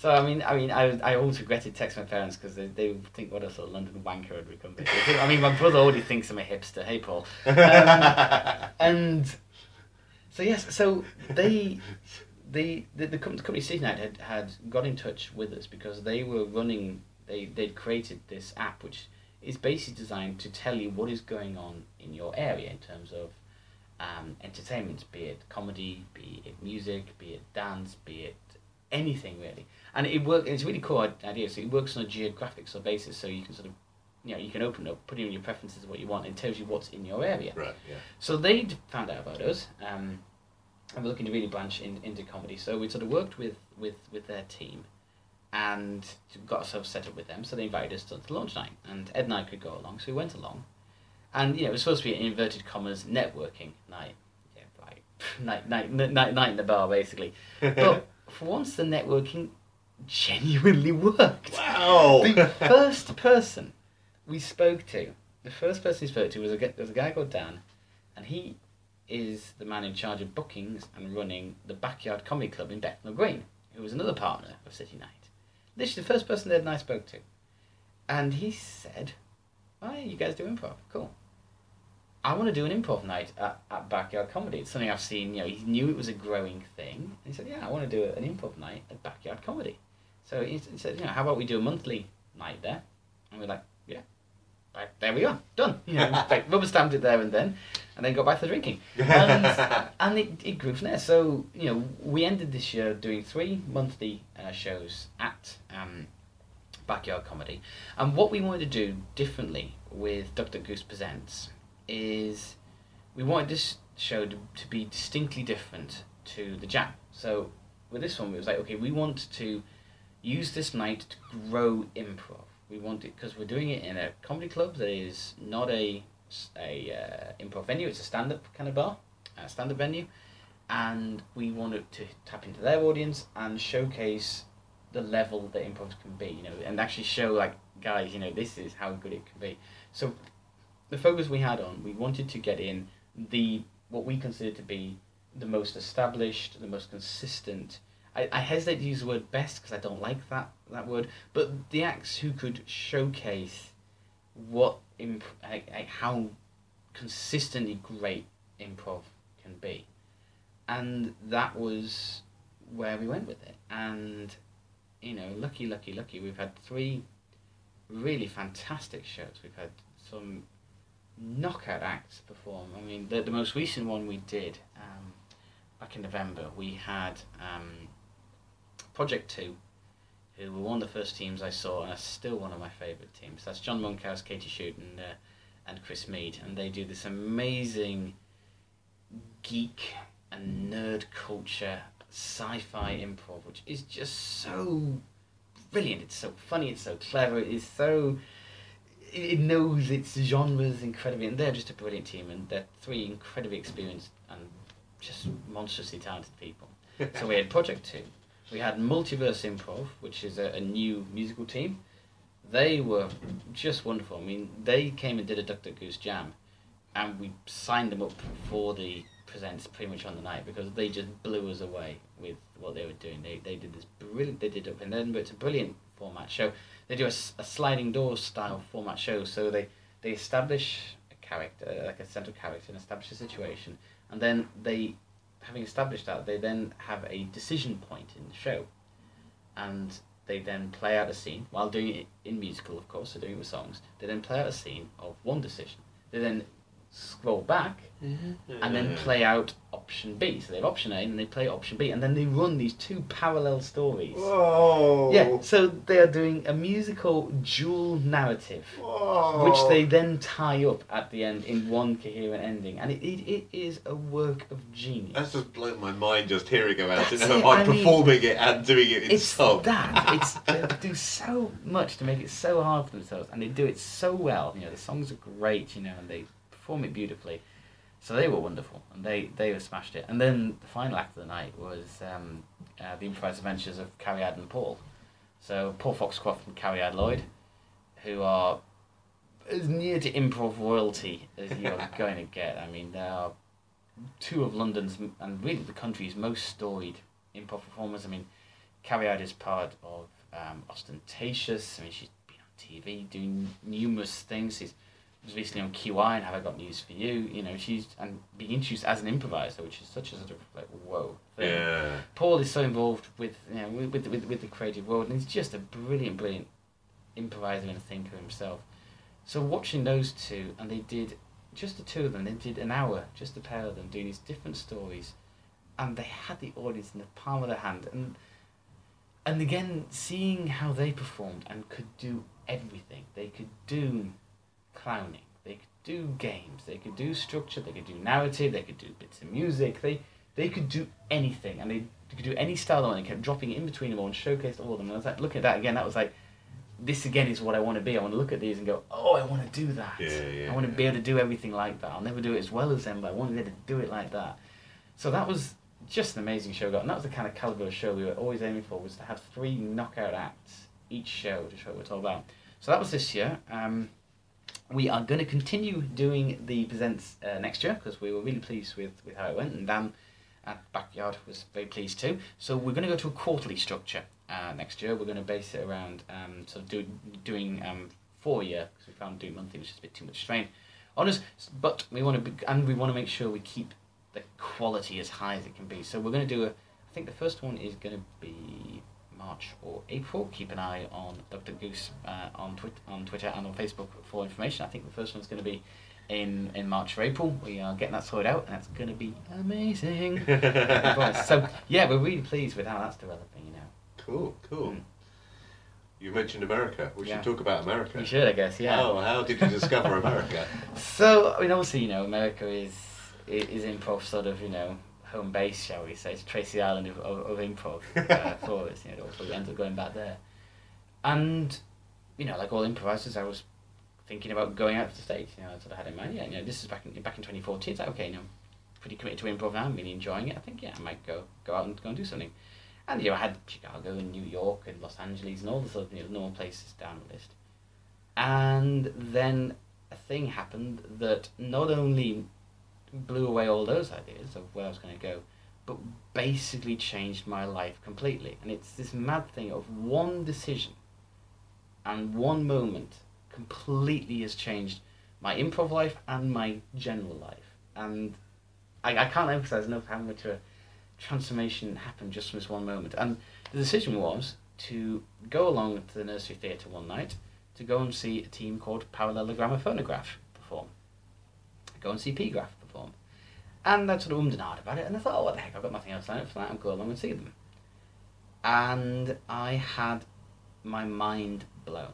Speaker 4: So I mean, I mean, I, I always regretted texting my parents because they, they would think what a sort of London wanker I'd become. I mean, my brother already thinks I'm a hipster. Hey, Paul. Um, and so yes, so they the the, the, the company City Night had, had got in touch with us because they were running they they'd created this app which is basically designed to tell you what is going on in your area in terms of um, entertainment, be it comedy, be it music, be it dance, be it anything really. And it work. It's a really cool idea. So it works on a geographic sort of basis. So you can sort of you know you can open up, put in your preferences of what you want, and it tells you what's in your area.
Speaker 1: Right. Yeah.
Speaker 4: So they'd found out about us, um, and we're looking to really branch in, into comedy. So we sort of worked with, with, with their team, and got ourselves set up with them. So they invited us to the launch night, and Ed and I could go along. So we went along, and you know it was supposed to be an inverted commas networking night. Yeah, right. night, night, night, night, night in the bar basically. But for once, the networking genuinely worked.
Speaker 1: Wow.
Speaker 4: The first person we spoke to, the first person we spoke to was a, was a guy called Dan, and he is the man in charge of bookings and running the Backyard Comedy Club in Bethnal Green, who was another partner of City Night. This is the first person and I spoke to. And he said, Oh, yeah, you guys do improv. Cool. I want to do an improv night at, at Backyard Comedy. It's something I've seen, you know, he knew it was a growing thing. And he said, Yeah, I want to do an improv night at Backyard Comedy. So he, he said, You know, how about we do a monthly night there? And we're like, Yeah. Right, there we are, done. You know, like, rubber stamped it there and then, and then got back to drinking. And, and it, it grew from there. So, you know, we ended this year doing three monthly uh, shows at um, Backyard Comedy. And what we wanted to do differently with Duck Duck Goose Presents is we wanted this show to, to be distinctly different to the jam. So with this one, it was like, okay, we want to use this night to grow improv. We want it because we're doing it in a comedy club that is not a a uh, improv venue. It's a stand up kind of bar, a stand up venue, and we wanted to tap into their audience and showcase the level that improv can be. You know, and actually show like guys, you know, this is how good it can be. So the focus we had on, we wanted to get in the what we consider to be the most established, the most consistent. I, I hesitate to use the word best because I don't like that that word, but the acts who could showcase what imp- how consistently great improv can be, and that was where we went with it. And you know, lucky, lucky, lucky, we've had three really fantastic shows. We've had some knockout acts perform. I mean, the, the most recent one we did um, back in November, we had um, Project 2, who were one of the first teams I saw, and are still one of my favourite teams. That's John Monkhouse, Katy Schutte, and, uh, and Chris Mead, and they do this amazing geek and nerd culture sci-fi improv, which is just so brilliant. It's so funny. It's so clever. It is so. It it knows its genres incredibly, and they're just a brilliant team, and they're three incredibly experienced and just monstrously talented people. so we had Project Two, we had Multiverse Improv, which is a, a new musical team. They were just wonderful. I mean, they came and did a Duck Duck Goose jam, and we signed them up for the presents pretty much on the night because they just blew us away with what they were doing. They, they did this brilliant. They did up in Edinburgh. It's a brilliant format show. They do a, a sliding door style format show. So they they establish a character, like a central character, and establish a situation, and then they, having established that, they then have a decision point in the show, and they then play out a scene while doing it in musical, of course. They're doing it with songs. They then play out a scene of one decision. They then scroll back mm-hmm. and then play out option B. So they have option A and they play option B, and then they run these two parallel stories.
Speaker 1: Whoa.
Speaker 4: Yeah, so they are doing a musical dual narrative,
Speaker 1: Whoa.
Speaker 4: which they then tie up at the end in one coherent ending, and it, it, it is a work of genius.
Speaker 1: That's just blown my mind just hearing about it.
Speaker 4: That's
Speaker 1: Never
Speaker 4: it,
Speaker 1: mind
Speaker 4: I mean,
Speaker 1: performing it and doing it in
Speaker 4: it's
Speaker 1: song.
Speaker 4: that. It's they do so much to make it so hard for themselves, and they do it so well. You know, the songs are great. You know, and they perform it beautifully. So they were wonderful, and they they have smashed it. And then the final act of the night was um, uh, the improvised adventures of Cariad and Paul. So Paul Foxcroft and Cariad Lloyd, who are as near to improv royalty as you're going to get. I mean, they are two of London's and really the country's most storied improv performers. I mean, Cariad is part of um, Austentatious. I mean, she's been on TV doing numerous things. She's was recently on QI and Have I Got News for You. You know, she's and being introduced as an improviser, which is such a sort of like whoa thing.
Speaker 1: Yeah.
Speaker 4: Paul is so involved with you know with, with, with, with the creative world, and he's just a brilliant, brilliant improviser and thinker himself. So watching those two, and they did just the two of them. They did an hour, just the pair of them, doing these different stories, and they had the audience in the palm of their hand, and and again seeing how they performed and could do everything. They could do clowning. They could do games. They could do structure. They could do narrative. They could do bits of music. They they could do anything, and they, they could do any style they wanted. They kept dropping it in between them all and showcased all of them. And I was like, looking at that again, that was like, this again is what I want to be. I want to look at these and go, oh, I want to do that.
Speaker 1: Yeah, yeah,
Speaker 4: I want to be able to do everything like that. I'll never do it as well as them, but I want to be able to do it like that. So that was just an amazing show. got, And that was the kind of caliber of show we were always aiming for, was to have three knockout acts each show to show what we're all about. So that was this year. Um, we are going to continue doing the presents uh, next year because we were really pleased with, with how it went, and Dan at Backyard was very pleased too. So we're going to go to a quarterly structure uh, next year. We're going to base it around um, sort of do, doing um, four year because we found doing monthly was just a bit too much strain on us. But we want to be, and we want to make sure we keep the quality as high as it can be. So we're going to do a. I think the first one is going to be March or April. Keep an eye on Dr. Goose uh, on Twitter, on Twitter and on Facebook for information. I think the first one's going to be in in March or April. We are getting that sorted out, and that's going to be amazing. so yeah, we're really pleased with how that's developing. You know,
Speaker 1: Cool, cool.
Speaker 4: Mm.
Speaker 1: You mentioned America. We
Speaker 4: Yeah.
Speaker 1: should talk about America.
Speaker 4: we should, I guess. Yeah.
Speaker 1: How, how did you discover America?
Speaker 4: So I mean, obviously, you know, America is is improv sort of you know home base, shall we say? It's Tracy Island of, of, of improv uh, for us. You know, so we ended up going back there, and you know, like all improvisers, I was thinking about going out to the states. You know, I sort of had in mind, yeah, you know, this is back in back in twenty fourteen. It's like okay, you know, pretty committed to improv now. I'm really enjoying it. I think yeah, I might go go out and go and do something. And you know, I had Chicago and New York and Los Angeles and all the sort of you know, normal places down the list. And then a thing happened that not only blew away all those ideas of where I was going to go, but basically changed my life completely. And it's this mad thing of one decision and one moment completely has changed my improv life and my general life. And I, I can't emphasize enough how much a transformation happened just from this one moment. And the decision was to go along to the nursery theatre one night to go and see a team called Parallelogramophonograph perform. Go and see P Graph. And I sort of ummed and ahed about it, and I thought, oh, what the heck, I've got nothing else lined up for that, I'll go along and see them. And I had my mind blown.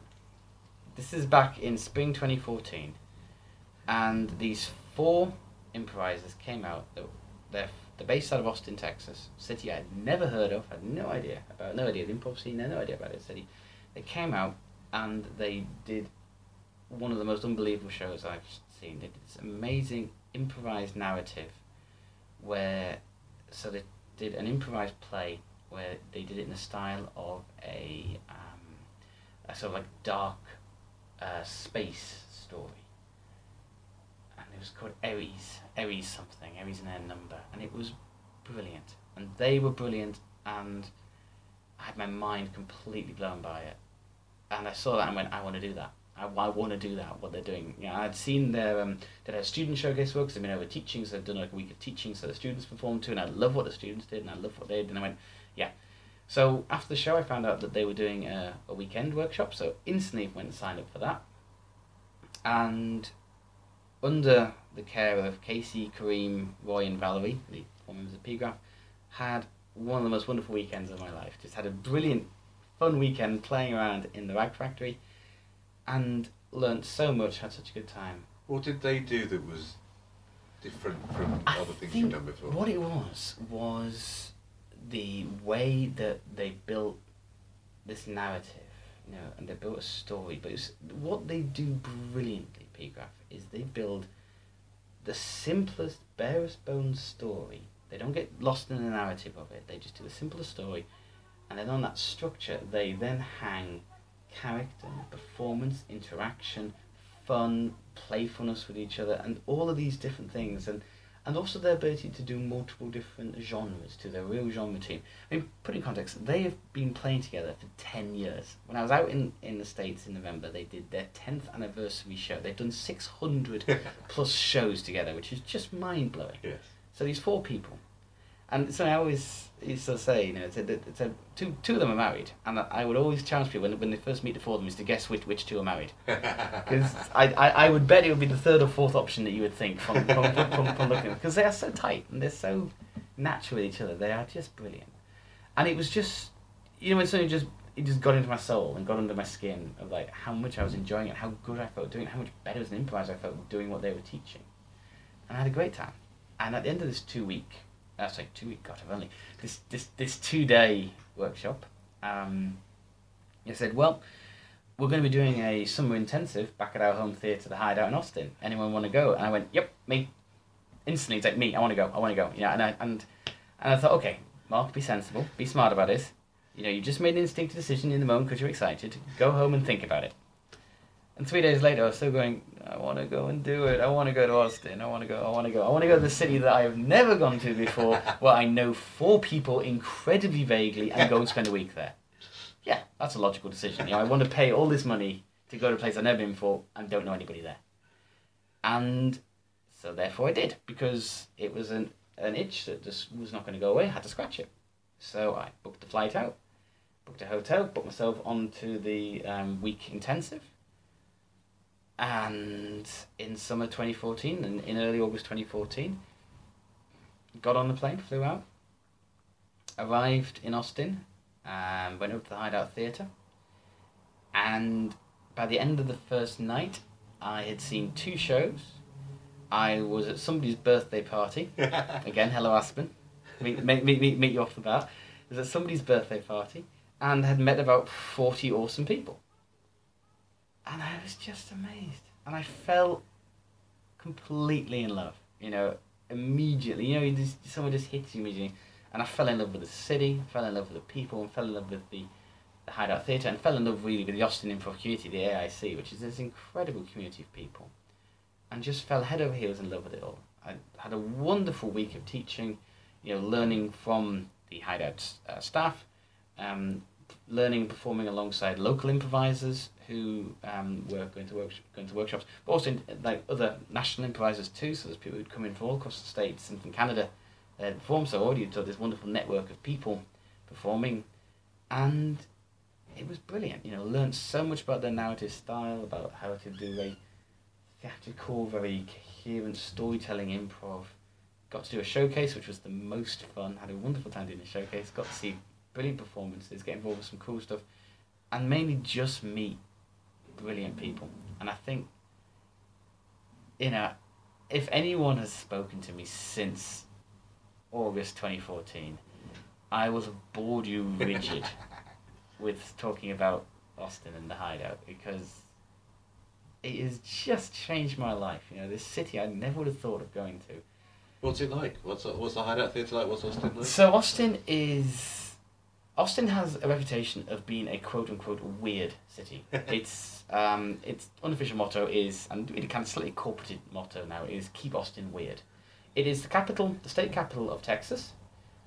Speaker 4: This is back in spring 2014, and these four improvisers came out. They're, the based out of Austin, Texas, city I'd never heard of, had no idea about, no idea the improv scene, no idea about it. City. They came out and they did one of the most unbelievable shows I've seen. They did this amazing improvised narrative where, so they did an improvised play where they did it in the style of a, um, a sort of like dark uh, space story. And it was called Aries, Aries something, Aries and their number, and it was brilliant. And they were brilliant, and I had my mind completely blown by it. and I saw that and went, I want to do that. I, I want to do that. What they're doing. You know, I'd seen their um, a student showcase work. 'cause They've been over teaching, so they've done like a week of teaching, so the students performed too, and I love what the students did, and I love what they did, and I went, yeah. So after the show, I found out that they were doing a, a weekend workshop, so instantly went and signed up for that. And under the care of Kaci, Kareem, Roy, and Valerie, the four members of PGRAPH, had one of the most wonderful weekends of my life. Just had a brilliant, fun weekend playing around in the Rag Factory, and learnt so much. Had such a good time.
Speaker 1: What did they do that was different from
Speaker 4: I
Speaker 1: other things you've done before?
Speaker 4: What it was was the way that they built this narrative, you know, and they built a story. But it's, what they do brilliantly, PGRAPH, is they build the simplest, barest bones story. They don't get lost in the narrative of it. They just do the simplest story, and then on that structure, they then hang character, performance, interaction, fun, playfulness with each other, and all of these different things, and and also their ability to do multiple different genres to their real genre team. I mean, put in context, they have been playing together for 10 years. When I was out in, in the States in November, they did their 10th anniversary show. They've done 600 plus shows together, which is just mind blowing.
Speaker 1: Yes.
Speaker 4: So these four people, and so I always used to say, you know, it's a, it's a, two two of them are married, and I would always challenge people when, when they first meet the four of them is to guess which which two are married, because I, I I would bet it would be the third or fourth option that you would think from from, from, from looking because they are so tight and they're so natural with each other. They are just brilliant, and it was just you know when something just it just got into my soul and got under my skin of like how much I was enjoying it, how good I felt doing it, how much better as an improviser I felt doing what they were teaching, and I had a great time. And at the end of this two week, that's like two week, God, I've only this this this two day workshop. Um, said, well, we're going to be doing a summer intensive back at our home theatre, the Hideout in Austin. Anyone want to go? And I went, yep, me. Instantly, it's like me. I want to go. I want to go. You know, and I and and I thought, okay, Mark, be sensible, be smart about this. You know, you just made an instinctive decision in the moment because you're excited. Go home and think about it. And three days later, I was still going. I want to go and do it. I want to go to Austin. I want to go. I want to go. I want to go to the city that I have never gone to before, where I know four people incredibly vaguely, and go and spend a week there. Yeah, that's a logical decision. You know, I want to pay all this money to go to a place I've never been before and don't know anybody there. And so therefore I did because it was an an itch that just was not going to go away. I had to scratch it. So I booked the flight out, booked a hotel, booked myself onto the um, week intensive. And in summer 2014 and in early August 2014, got on the plane, flew out, arrived in Austin, um, went up to the Hideout Theatre, and by the end of the first night, I had seen two shows. I was at somebody's birthday party. Again, hello Aspen. Meet, meet, meet, meet, meet you off the bat. I was at somebody's birthday party and had met about 40 awesome people. And I was just amazed. And I fell completely in love. You know, immediately. You know, just, someone just hits you immediately. And I fell in love with the city, fell in love with the people, and fell in love with the, the Hideout Theatre, and fell in love really with the Austin Improv community, the AIC, which is this incredible community of people. And just fell head over heels in love with it all. I had a wonderful week of teaching, you know, learning from the Hideout uh, staff, um, learning and performing alongside local improvisers who um, were going to work, going to workshops, but also in, like other national improvisers too. So there's people who'd come in from all across the states and from Canada uh, perform. So already got this wonderful network of people performing, and it was brilliant. You know, learned so much about their narrative style, about how to do a theatrical, very coherent storytelling improv. Got to do a showcase, which was the most fun. Had a wonderful time doing the showcase. Got to see brilliant performances, get involved with some cool stuff, and mainly just meet brilliant people. And I think, you know, if anyone has spoken to me since August 2014, I will have bored you rigid with talking about Austin and the Hideout because it has just changed my life. You know, this city I never would have thought of going to.
Speaker 1: What's it like? What's what's the Hideout Theatre like? What's Austin like?
Speaker 4: So Austin is Austin has a reputation of being a quote unquote weird city. it's um, its unofficial motto is, and it kind of slightly corporate motto now is keep Austin weird. It is the capital, the state capital of Texas,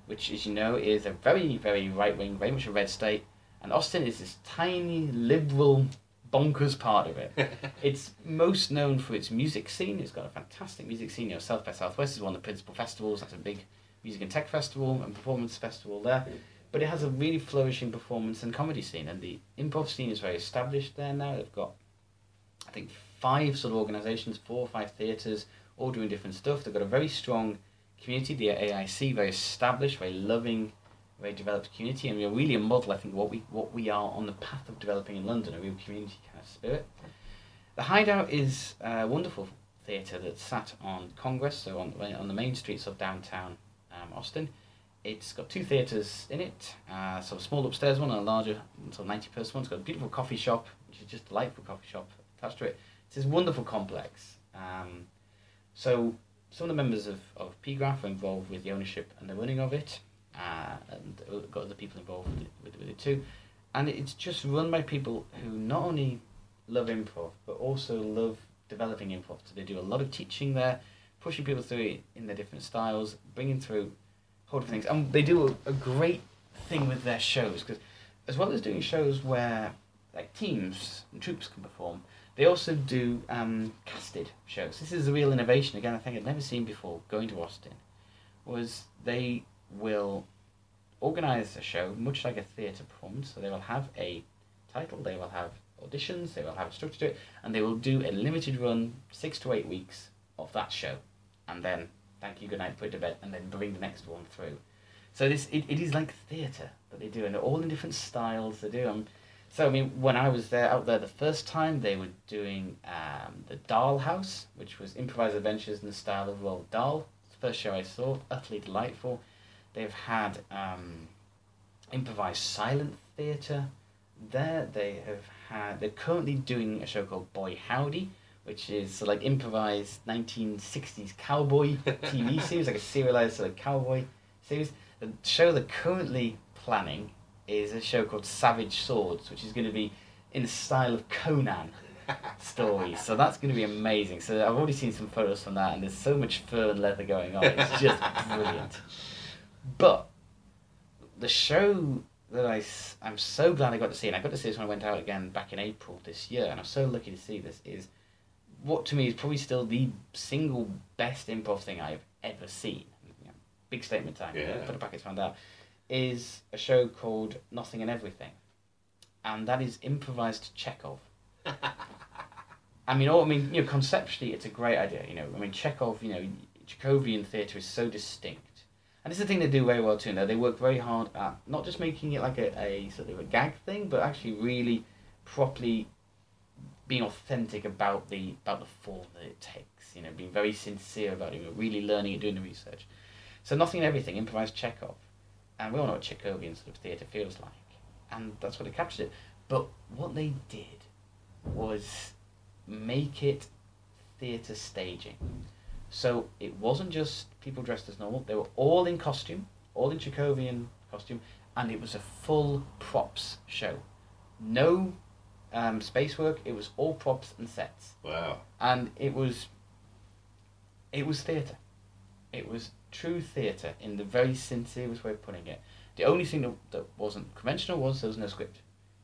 Speaker 4: which, as you know, is a very very right wing, very much a red state, And Austin is this tiny, liberal, bonkers part of it. it's most known for its music scene. It's got a fantastic music scene. You know, South by Southwest is one of the principal festivals. That's a big music and tech festival and performance festival there. But it has a really flourishing performance and comedy scene. And the improv scene is very established there now. They've got, I think, five sort of organisations, four or five theatres, all doing different stuff. They've got a very strong community, the AIC, very established, very loving, very developed community, and we're really a model, I think, what we what we are on the path of developing in London, a real community kind of spirit. The Hideout is a wonderful theatre that's sat on Congress, so on on the main streets of downtown um, Austin. It's got two theatres in it, uh, so a small upstairs one and a larger, sort of 90 person one. It's got a beautiful coffee shop, which is just a delightful coffee shop attached to it. It's this wonderful complex. Um, so some of the members of, of PGRAPH are involved with the ownership and the running of it, uh, and got other people involved with it, with, with it too. And it's just run by people who not only love improv, but also love developing improv. So they do a lot of teaching there, pushing people through it in their different styles, bringing through different things. And they do a, a great thing with their shows, because as well as doing shows where like teams and troops can perform, they also do um, casted shows. This is a real innovation. Again, I think I'd never seen before going to Austin. Was they will organise a show much like a theatre performance. So they will have a title, they will have auditions, they will have a structure to it, and they will do a limited run, six to eight weeks of that show, and then thank you, good night, put it to bed, and then bring the next one through. So this it, it is like theatre that they do, and they're all in different styles. They do. Um, so I mean, when I was there out there the first time, they were doing um, the Doll House, which was improvised adventures in the style of Roald Dahl. First show I saw, utterly delightful. They've had um, improvised silent theatre. There, they have had. They're currently doing a show called Boy Howdy, which is like improvised nineteen sixties cowboy TV series, like a serialized sort of cowboy series. The show they're currently planning is a show called Savage Swords, which is going to be in the style of Conan stories. So that's going to be amazing. So I've already seen some photos from that, and there's so much fur and leather going on. It's just brilliant. But the show that I, I'm so glad I got to see, and I got to see this when I went out again back in April this year, and I'm so lucky to see this, is what to me is probably still the single best improv thing I've ever seen. Big statement time,
Speaker 1: Yeah.
Speaker 4: put the brackets around that, is a show called Nothing and Everything. And that is improvised Chekhov. I mean, all, I mean, you know, conceptually, it's a great idea. You know, I mean, Chekhov, you know, Chekhovian theatre is so distinct, and it's the thing they do very well too. Now they work very hard at not just making it like a, a sort of a gag thing, but actually really properly being authentic about the about the form that it takes. You know, being very sincere about it, really learning it, doing the research. So nothing and everything, improvised Chekhov, and we all know what Chekhovian sort of theatre feels like, and that's what it captured. It. But what they did was make it theatre staging. So it wasn't just people dressed as normal, they were all in costume, all in Chekhovian costume, and it was a full props show. No um, space work, it was all props and sets.
Speaker 1: Wow.
Speaker 4: And it was it was theatre. It was true theatre in the very sincerest way of putting it. The only thing that, that wasn't conventional was there was no script.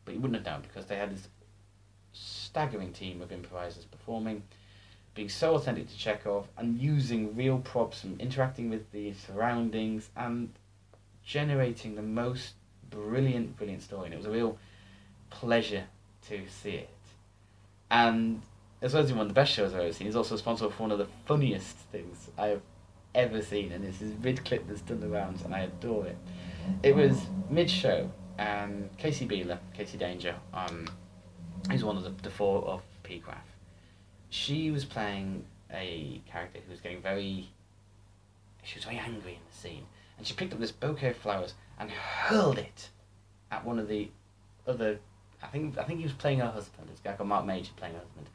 Speaker 4: But you wouldn't have known because they had this staggering team of improvisers performing, being so authentic to Chekhov and using real props and interacting with the surroundings and generating the most brilliant, brilliant story. And it was a real pleasure to see it. And as well as being one of the best shows I've ever seen, he's also responsible for one of the funniest things I have ever seen. And it's this vid clip that's done the rounds, and I adore it. It was mid show, and Kaci Beeler, Kaci Danger, um, one of the, the four of PGRAPH, she was playing a character who was getting very. She was very angry in the scene, and she picked up this bouquet of flowers and hurled it at one of the other. I think I think he was playing her husband. This guy called Marc Majcher playing her husband,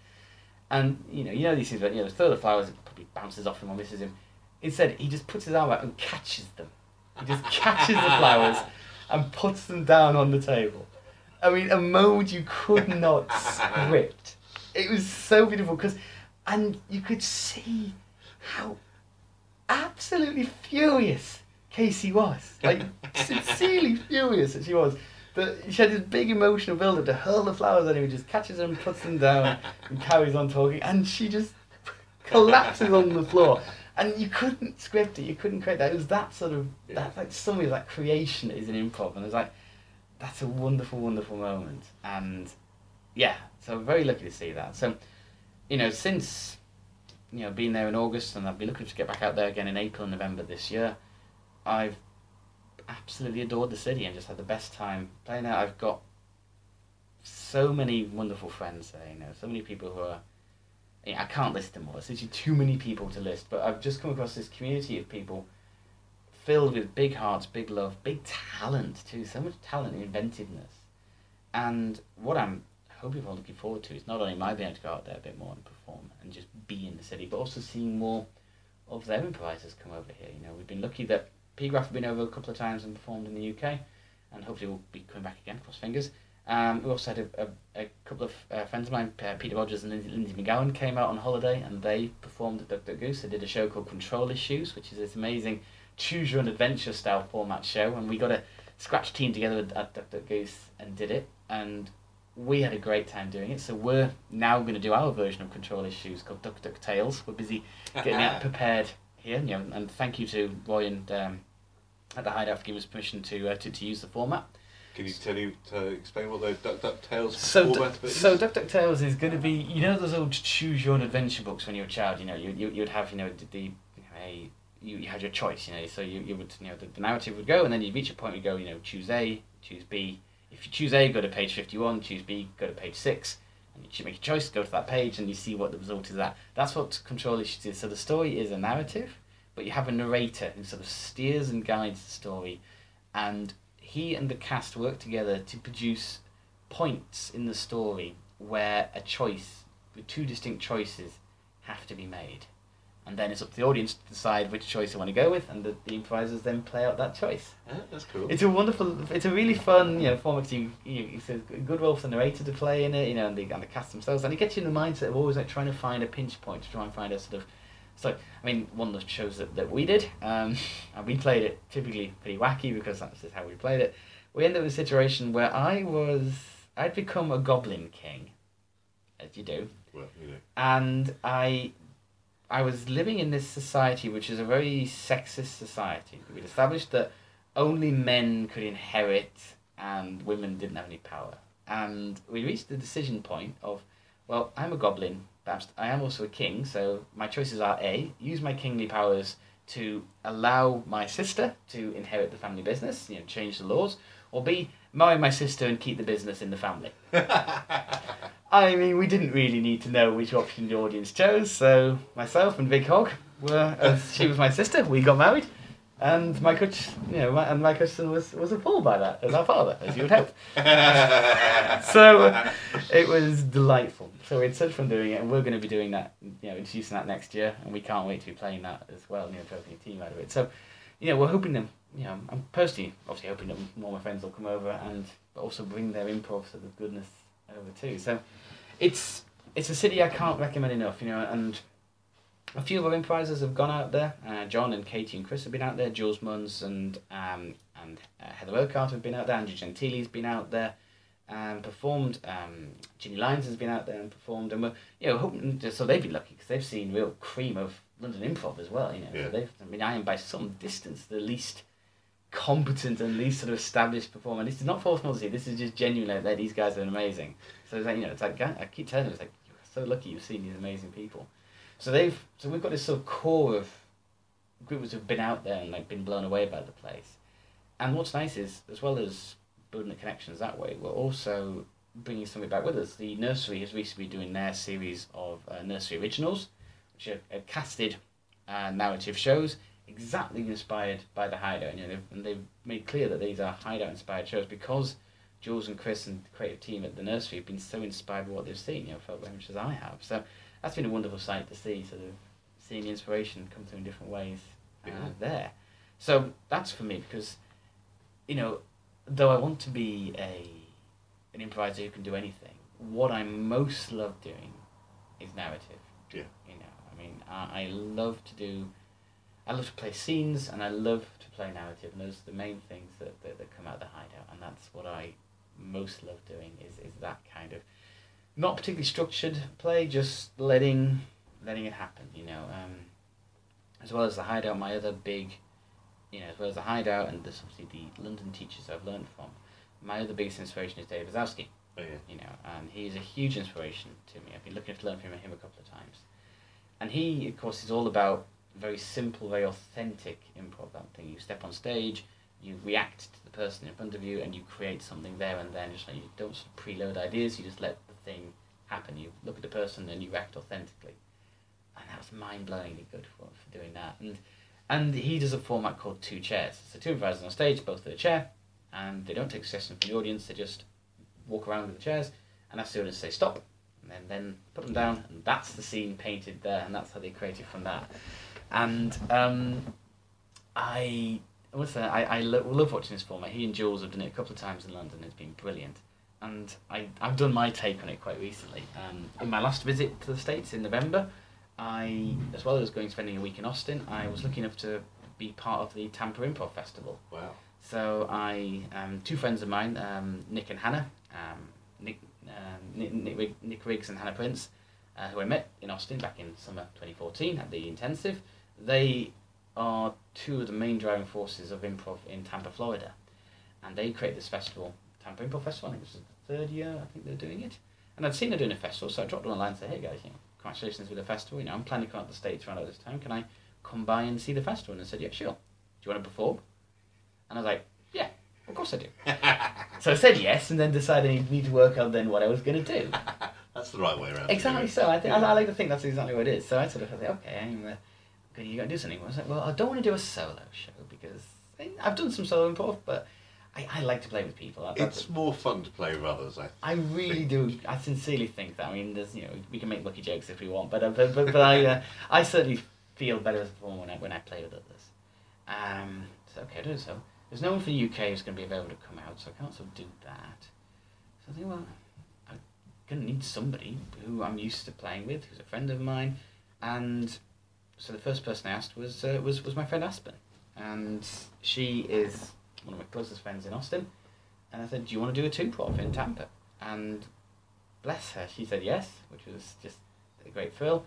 Speaker 4: and you know you know these things. But you know, the throw the flowers, it probably bounces off him or misses him. Instead, he just puts his arm out and catches them. He just catches the flowers and puts them down on the table. I mean, a moment you could not script. It was so beautiful because, and you could see how absolutely furious Kaci was. Like, sincerely furious that she was. But she had this big emotional build up to hurl the flowers at him. He just catches them, puts them down, and carries on talking. And she just collapses on the floor. And you couldn't script it. You couldn't create that. It was that sort of that like some of that creation is an improv, and it's like that's a wonderful, wonderful moment. And yeah, so very lucky to see that. So you know, since you know being there in August, and I'll be looking to get back out there again in April and November this year. I've absolutely adored the city and just had the best time playing there. I've got so many wonderful friends there, you know, so many people who are. you know, I can't list them all. There's literally too many people to list, but I've just come across this community of people filled with big hearts, big love, big talent too. So much talent and inventiveness. And what I'm hoping for, looking forward to, is not only my being able to go out there a bit more and perform and just be in the city, but also seeing more of their improvisers come over here. You know, we've been lucky that P Graph have been over a couple of times and performed in the UK, and hopefully we'll be coming back again. Cross fingers. Um, we also had a, a, a couple of uh, friends of mine, uh, Peter Rogers and Lindsay, McGowan, came out on holiday and they performed at Duck Duck Goose. They did a show called Control Issues, which is this amazing choose your own adventure style format show, and we got a scratch team together at at Duck Duck Goose and did it, and we had a great time doing it. So we're now going to do our version of Control Issues called Duck Duck Tales. We're busy getting that prepared here, you know, and thank you to Roy and um, at the Hideout for giving us permission to, uh, to to use the format.
Speaker 1: Can you tell you to explain what the Duck Duck Tales
Speaker 4: So,
Speaker 1: format is?
Speaker 4: so Duck Duck Tales is going to be you know those old choose your own adventure books when you were a child. You know, you you you'd have you know the, the you a you, you had your choice. You know, so you, you would you know the, the narrative would go, and then you'd reach a point you go you know choose A, choose B. If you choose A, go to page fifty one. Choose B, go to page six. And you should make a choice, go to that page, and you see what the result is. That that's what control issues is. So the story is a narrative, but you have a narrator who sort of steers and guides the story, and he and the cast work together to produce points in the story where a choice, with two distinct choices, have to be made. And then it's up to the audience to decide which choice they want to go with, and the, the improvisers then play out that choice.
Speaker 1: Ah, that's cool.
Speaker 4: It's a wonderful, it's a really fun, you know, format. You, you, it's a good role for the narrator to play in it, you know, and the, and the cast themselves, and it gets you in the mindset of always like trying to find a pinch point, to try and find a sort of. So, I mean, one of the shows that, that we did, um, and we played it typically pretty wacky because that's just how we played it. We ended up in a situation where I was, I'd become a goblin king, as you do,
Speaker 1: well, you know.
Speaker 4: and I I was living in this society which is a very sexist society. We'd established that only men could inherit and women didn't have any power. And we reached the decision point of, well, I'm a goblin, perhaps I am also a king, so my choices are A, use my kingly powers to allow my sister to inherit the family business, you know, change the laws, or B, marry my sister and keep the business in the family. I mean, we didn't really need to know which option the audience chose, so myself and Big Hog were, as she was my sister, we got married, and my coach, you know, my, and my cousin was was appalled by that as our father, as you would hope. so uh, it was delightful. So we had such fun doing it, and we're going to be doing that, you know, introducing that next year, and we can't wait to be playing that as well, you know, developing a team out of it. So, you know, we're hoping them, you know, I'm personally obviously hoping that more of my friends will come over and also bring their improv sort the goodness over too. So it's it's a city I can't recommend enough, you know, and a few of our improvisers have gone out there. Uh, John and Katy and Chris have been out there. Jules Munns and um, and uh, Heather Urquhart have been out there. Andrew Gentile's been out there and performed. Um, Ginny Lyons has been out there and performed, and we're you know hoping so they've been lucky because they've seen real cream of London improv as well. You know,
Speaker 1: Yeah.
Speaker 4: so they've. I mean, I am by some distance the least competent and least sort of established performer. This is not false modesty. This is just genuinely like, these guys are amazing. So it's like you know, it's like I keep telling them, it's like you're so lucky you've seen these amazing people. So they've so we've got this sort of core of groups who've been out there and like been blown away by the place. And what's nice is as well as building the connections that way, we're also bringing something back with us. The nursery has recently been doing their series of uh, nursery originals, which are, are casted uh, narrative shows exactly inspired by the Hideout. You know, they've, and they've made clear that these are Hideout inspired shows because Jules and Chris and the creative team at the nursery have been so inspired by what they've seen. You know, felt very much as I have. So that's been a wonderful sight to see, sort of seeing the inspiration come through in different ways uh,
Speaker 1: Yeah.
Speaker 4: there. So that's for me because, you know, though I want to be a an improviser who can do anything, what I most love doing is narrative.
Speaker 1: Yeah.
Speaker 4: You know, I mean, I, I love to do. I love to play scenes and I love to play narrative, and those are the main things that, that, that come out of the hideout, and that's what I most love doing is, is that kind of not particularly structured play, just letting letting it happen, you know. Um, as well as the hideout, my other big, you know, as well as the hideout and this obviously the London teachers I've learned from, my other biggest inspiration is Dave Razowsky
Speaker 1: Oh, yeah.
Speaker 4: you know, and he's a huge inspiration to me. I've been looking to learn from him a couple of times. And he, of course, is all about very simple, very authentic improv. That thing you step on stage, you react to the person in front of you, and you create something there and then. Just like you don't sort of preload ideas, you just let the thing happen. You look at the person and you act authentically. And that was mind blowingly good for, for doing that. And and he does a format called two chairs. So two improvisers on stage, both at a chair, and they don't take suggestions from the audience. They just walk around with the chairs and ask the audience to say stop, and then, then put them down, and that's the scene painted there, and that's how they created from that. And um, I, what's that? I, I lo- love watching this format. He and Jules have done it a couple of times in London. It's been brilliant. And I, I've done my take on it quite recently. Um, in my last visit to the States in November, I, as well as going spending a week in Austin, I was lucky enough to be part of the Tampa Improv Festival.
Speaker 1: Wow.
Speaker 4: So I, um, two friends of mine, um, Nick and Hannah, um, Nick, um, Nick, Nick, Nick Riggs and Hannah Prince, uh, who I met in Austin back in summer 2014 at the intensive. They are two of the main driving forces of improv in Tampa, Florida, and they created this festival, Tampa Improv Festival. I think this is the third year I think they're doing it, and I'd seen her doing a festival, so I dropped them a line and said, "Hey guys, you know, congratulations with the festival. You know, I'm planning to come out to the states around at this time. Can I come by and see the festival?" And they said, "Yeah, sure. Do you want to perform?" And I was like, "Yeah, of course I do." so I said yes, and then decided I need to work out then what I was going to do.
Speaker 1: That's the right way around.
Speaker 4: Exactly so. I think I, I like to think that's exactly what it is. So I sort of thought, okay, I'm uh, good. To do something. I was like, well, I don't want to do a solo show because I, I've done some solo improv, but I, I like to play with people. That,
Speaker 1: It's more fun to play with others, I
Speaker 4: I really do. I sincerely think that. I mean, there's you know we can make lucky jokes if we want, but uh, but but, but I uh, I certainly feel better as a performer when I when I play with others. Um, so okay, do so. There's no one for the UK who's going to be available to come out, so I can't sort of do that. So I think, well, I'm going to need somebody who I'm used to playing with, who's a friend of mine, and so the first person I asked was uh, was was my friend Aspen, and she is one of my closest friends in Austin. And I said, "Do you want to do a two prop in Tampa?" And bless her, she said yes, which was just a great thrill.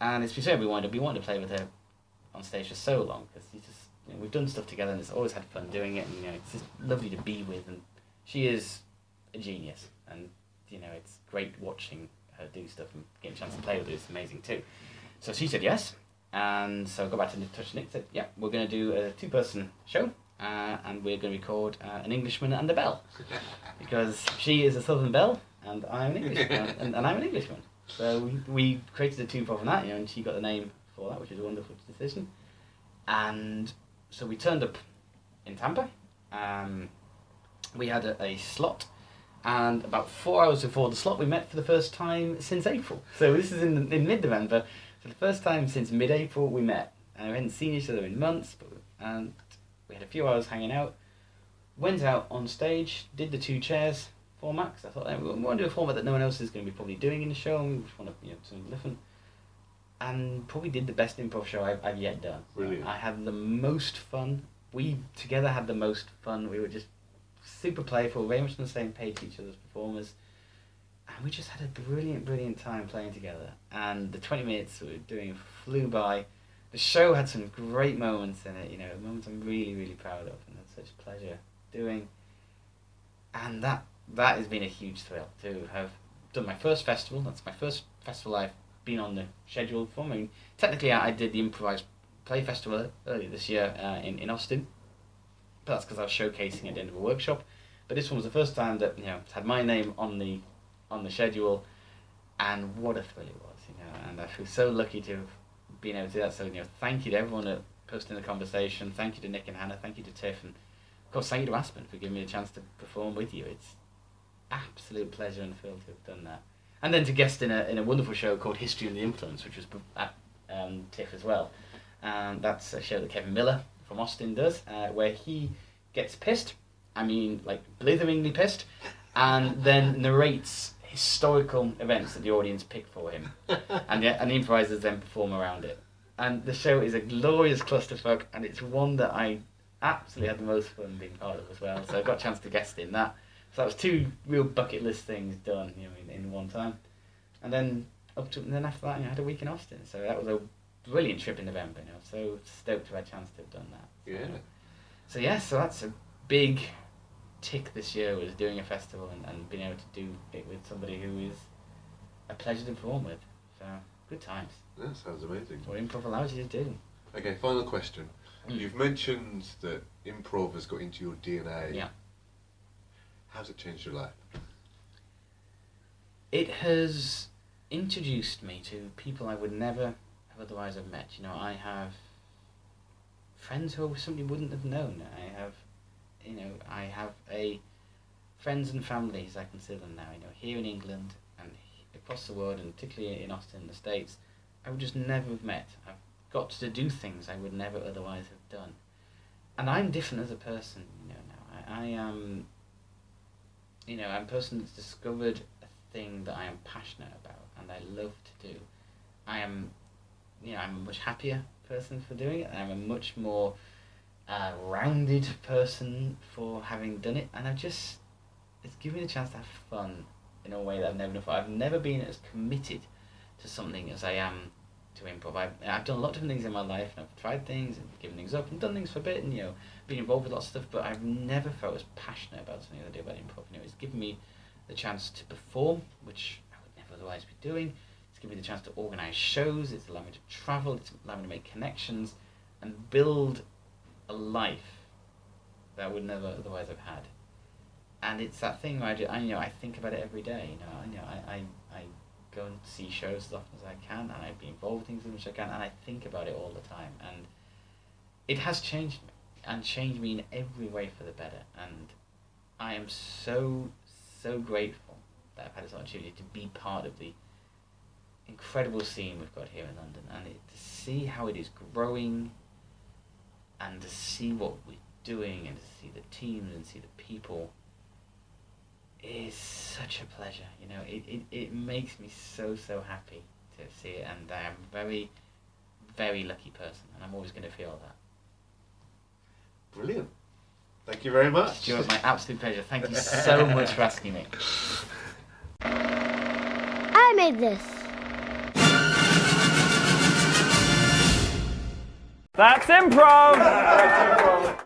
Speaker 4: And it's so we wanted we wanted to play with her on stage for so long because just you know, we've done stuff together and it's always had fun doing it. And you know, it's just lovely to be with, and she is a genius. And you know, it's great watching her do stuff and getting a chance to play with her. It's amazing too. So she said yes, and so I got back to touch Nick. Said, "Yeah, we're going to do a two-person show, uh, and we're going to record uh, an Englishman and a belle, because she is a Southern belle and I'm an Englishman, and, and I'm an Englishman. So we, we created a tune for that, you know, and she got the name for that, which is a wonderful decision. And so we turned up in Tampa. Um, we had a, a slot, and about four hours before the slot, we met for the first time since April. So this is in, in mid November. For the first time since mid April, we met. And we hadn't seen each other in months, but, and had a few hours hanging out. Went out on stage, did the two chairs format, 'cause I thought eh, we want to do a format that no one else is going to be probably doing in the show, and we just want to, you know, something different. And probably did the best improv show I've, I've yet done.
Speaker 1: Brilliant.
Speaker 4: I had the most fun. We together had the most fun. We were just super playful, very much on the same page each other's performers. And we just had a brilliant, brilliant time playing together. And the 20 minutes we were doing flew by. The show had some great moments in it, you know, moments I'm really, really proud of and had such pleasure doing. And that that has been a huge thrill to have done my first festival. That's my first festival I've been on the schedule for. I mean, technically, I did the improvised play festival earlier this year uh, in in Austin, but that's because I was showcasing at the end of a workshop. But this one was the first time that you know had my name on the on the schedule, and what a thrill it was, you know. And I feel so lucky to have been able to do that. So you know, thank you to everyone that posted in the conversation. Thank you to Nick and Hannah. Thank you to Tiff, and of course, thank you to Aspen for giving me a chance to perform with you. It's absolute pleasure and thrill to have done that. And then to guest in a, in a wonderful show called History and the Influence, which was at um, TIFF as well. Um, that's a show that Kevin Miller from Austin does, uh, where he gets pissed, I mean, like blitheringly pissed, and then narrates historical events that the audience pick for him. and, the, and the improvisers then perform around it. and the show is a glorious clusterfuck, and it's one that I absolutely had the most fun being part of as well. So I got a chance to guest in that. So that was two real bucket list things done, you know, in, in one time. And then up to and then after that, you know, I had a week in Austin. So that was a brilliant trip in November. You know, so stoked to have a chance to have done that.
Speaker 1: Yeah.
Speaker 4: So yeah, so that's a big tick this year was doing a festival and, and being able to do it with somebody who is a pleasure to perform with. So good times.
Speaker 1: That sounds amazing.
Speaker 4: What improv allows you to do.
Speaker 1: Okay, final question.
Speaker 4: Mm.
Speaker 1: You've mentioned that improv has got into your DNA.
Speaker 4: Yeah.
Speaker 1: How's it changed your life?
Speaker 4: It has introduced me to people I would never have otherwise have met. You know, I have friends who I simply wouldn't have known. I have, you know, I have a friends and families I consider them now. You know, here in England and across the world, and particularly in Austin, the States, I would just never have met. I've got to do things I would never otherwise have done, and I'm different as a person. You know, now I, I am. You know, I'm a person that's discovered a thing that I am passionate about and I love to do. I am, you know, I'm a much happier person for doing it. I'm a much more uh, rounded person for having done it, and I've just it's given me a chance to have fun in a way that I've never before. I've never been as committed to something as I am to improv. I've, I've done a lot of different things in my life, and I've tried things and given things up and done things for a bit, and you know, been involved with lots of stuff. But I've never felt as passionate about something as I do about improv. You know, it's given me the chance to perform, which I would never otherwise be doing. It's given me the chance to organise shows. It's allowed me to travel. It's allowed me to make connections and build a life that I would never otherwise have had. And it's that thing where I, do, I you know I think about it every day. You know, I, you know I, I, I go and see shows as often as I can, and I be involved in things as much as I can, and I think about it all the time. And it has changed me, and changed me in every way for the better. And I am so so grateful that I've had this opportunity to be part of the incredible scene we've got here in London, and it, to see how it is growing, and to see what we're doing, and to see the teams and see the people is such a pleasure. You know, it, it, it makes me so so happy to see it, and I'm a very very lucky person, and I'm always going to feel that.
Speaker 1: Brilliant. Thank you very much.
Speaker 4: Stuart, my absolute pleasure. Thank you so much for asking me.
Speaker 5: I made this.
Speaker 6: That's improv.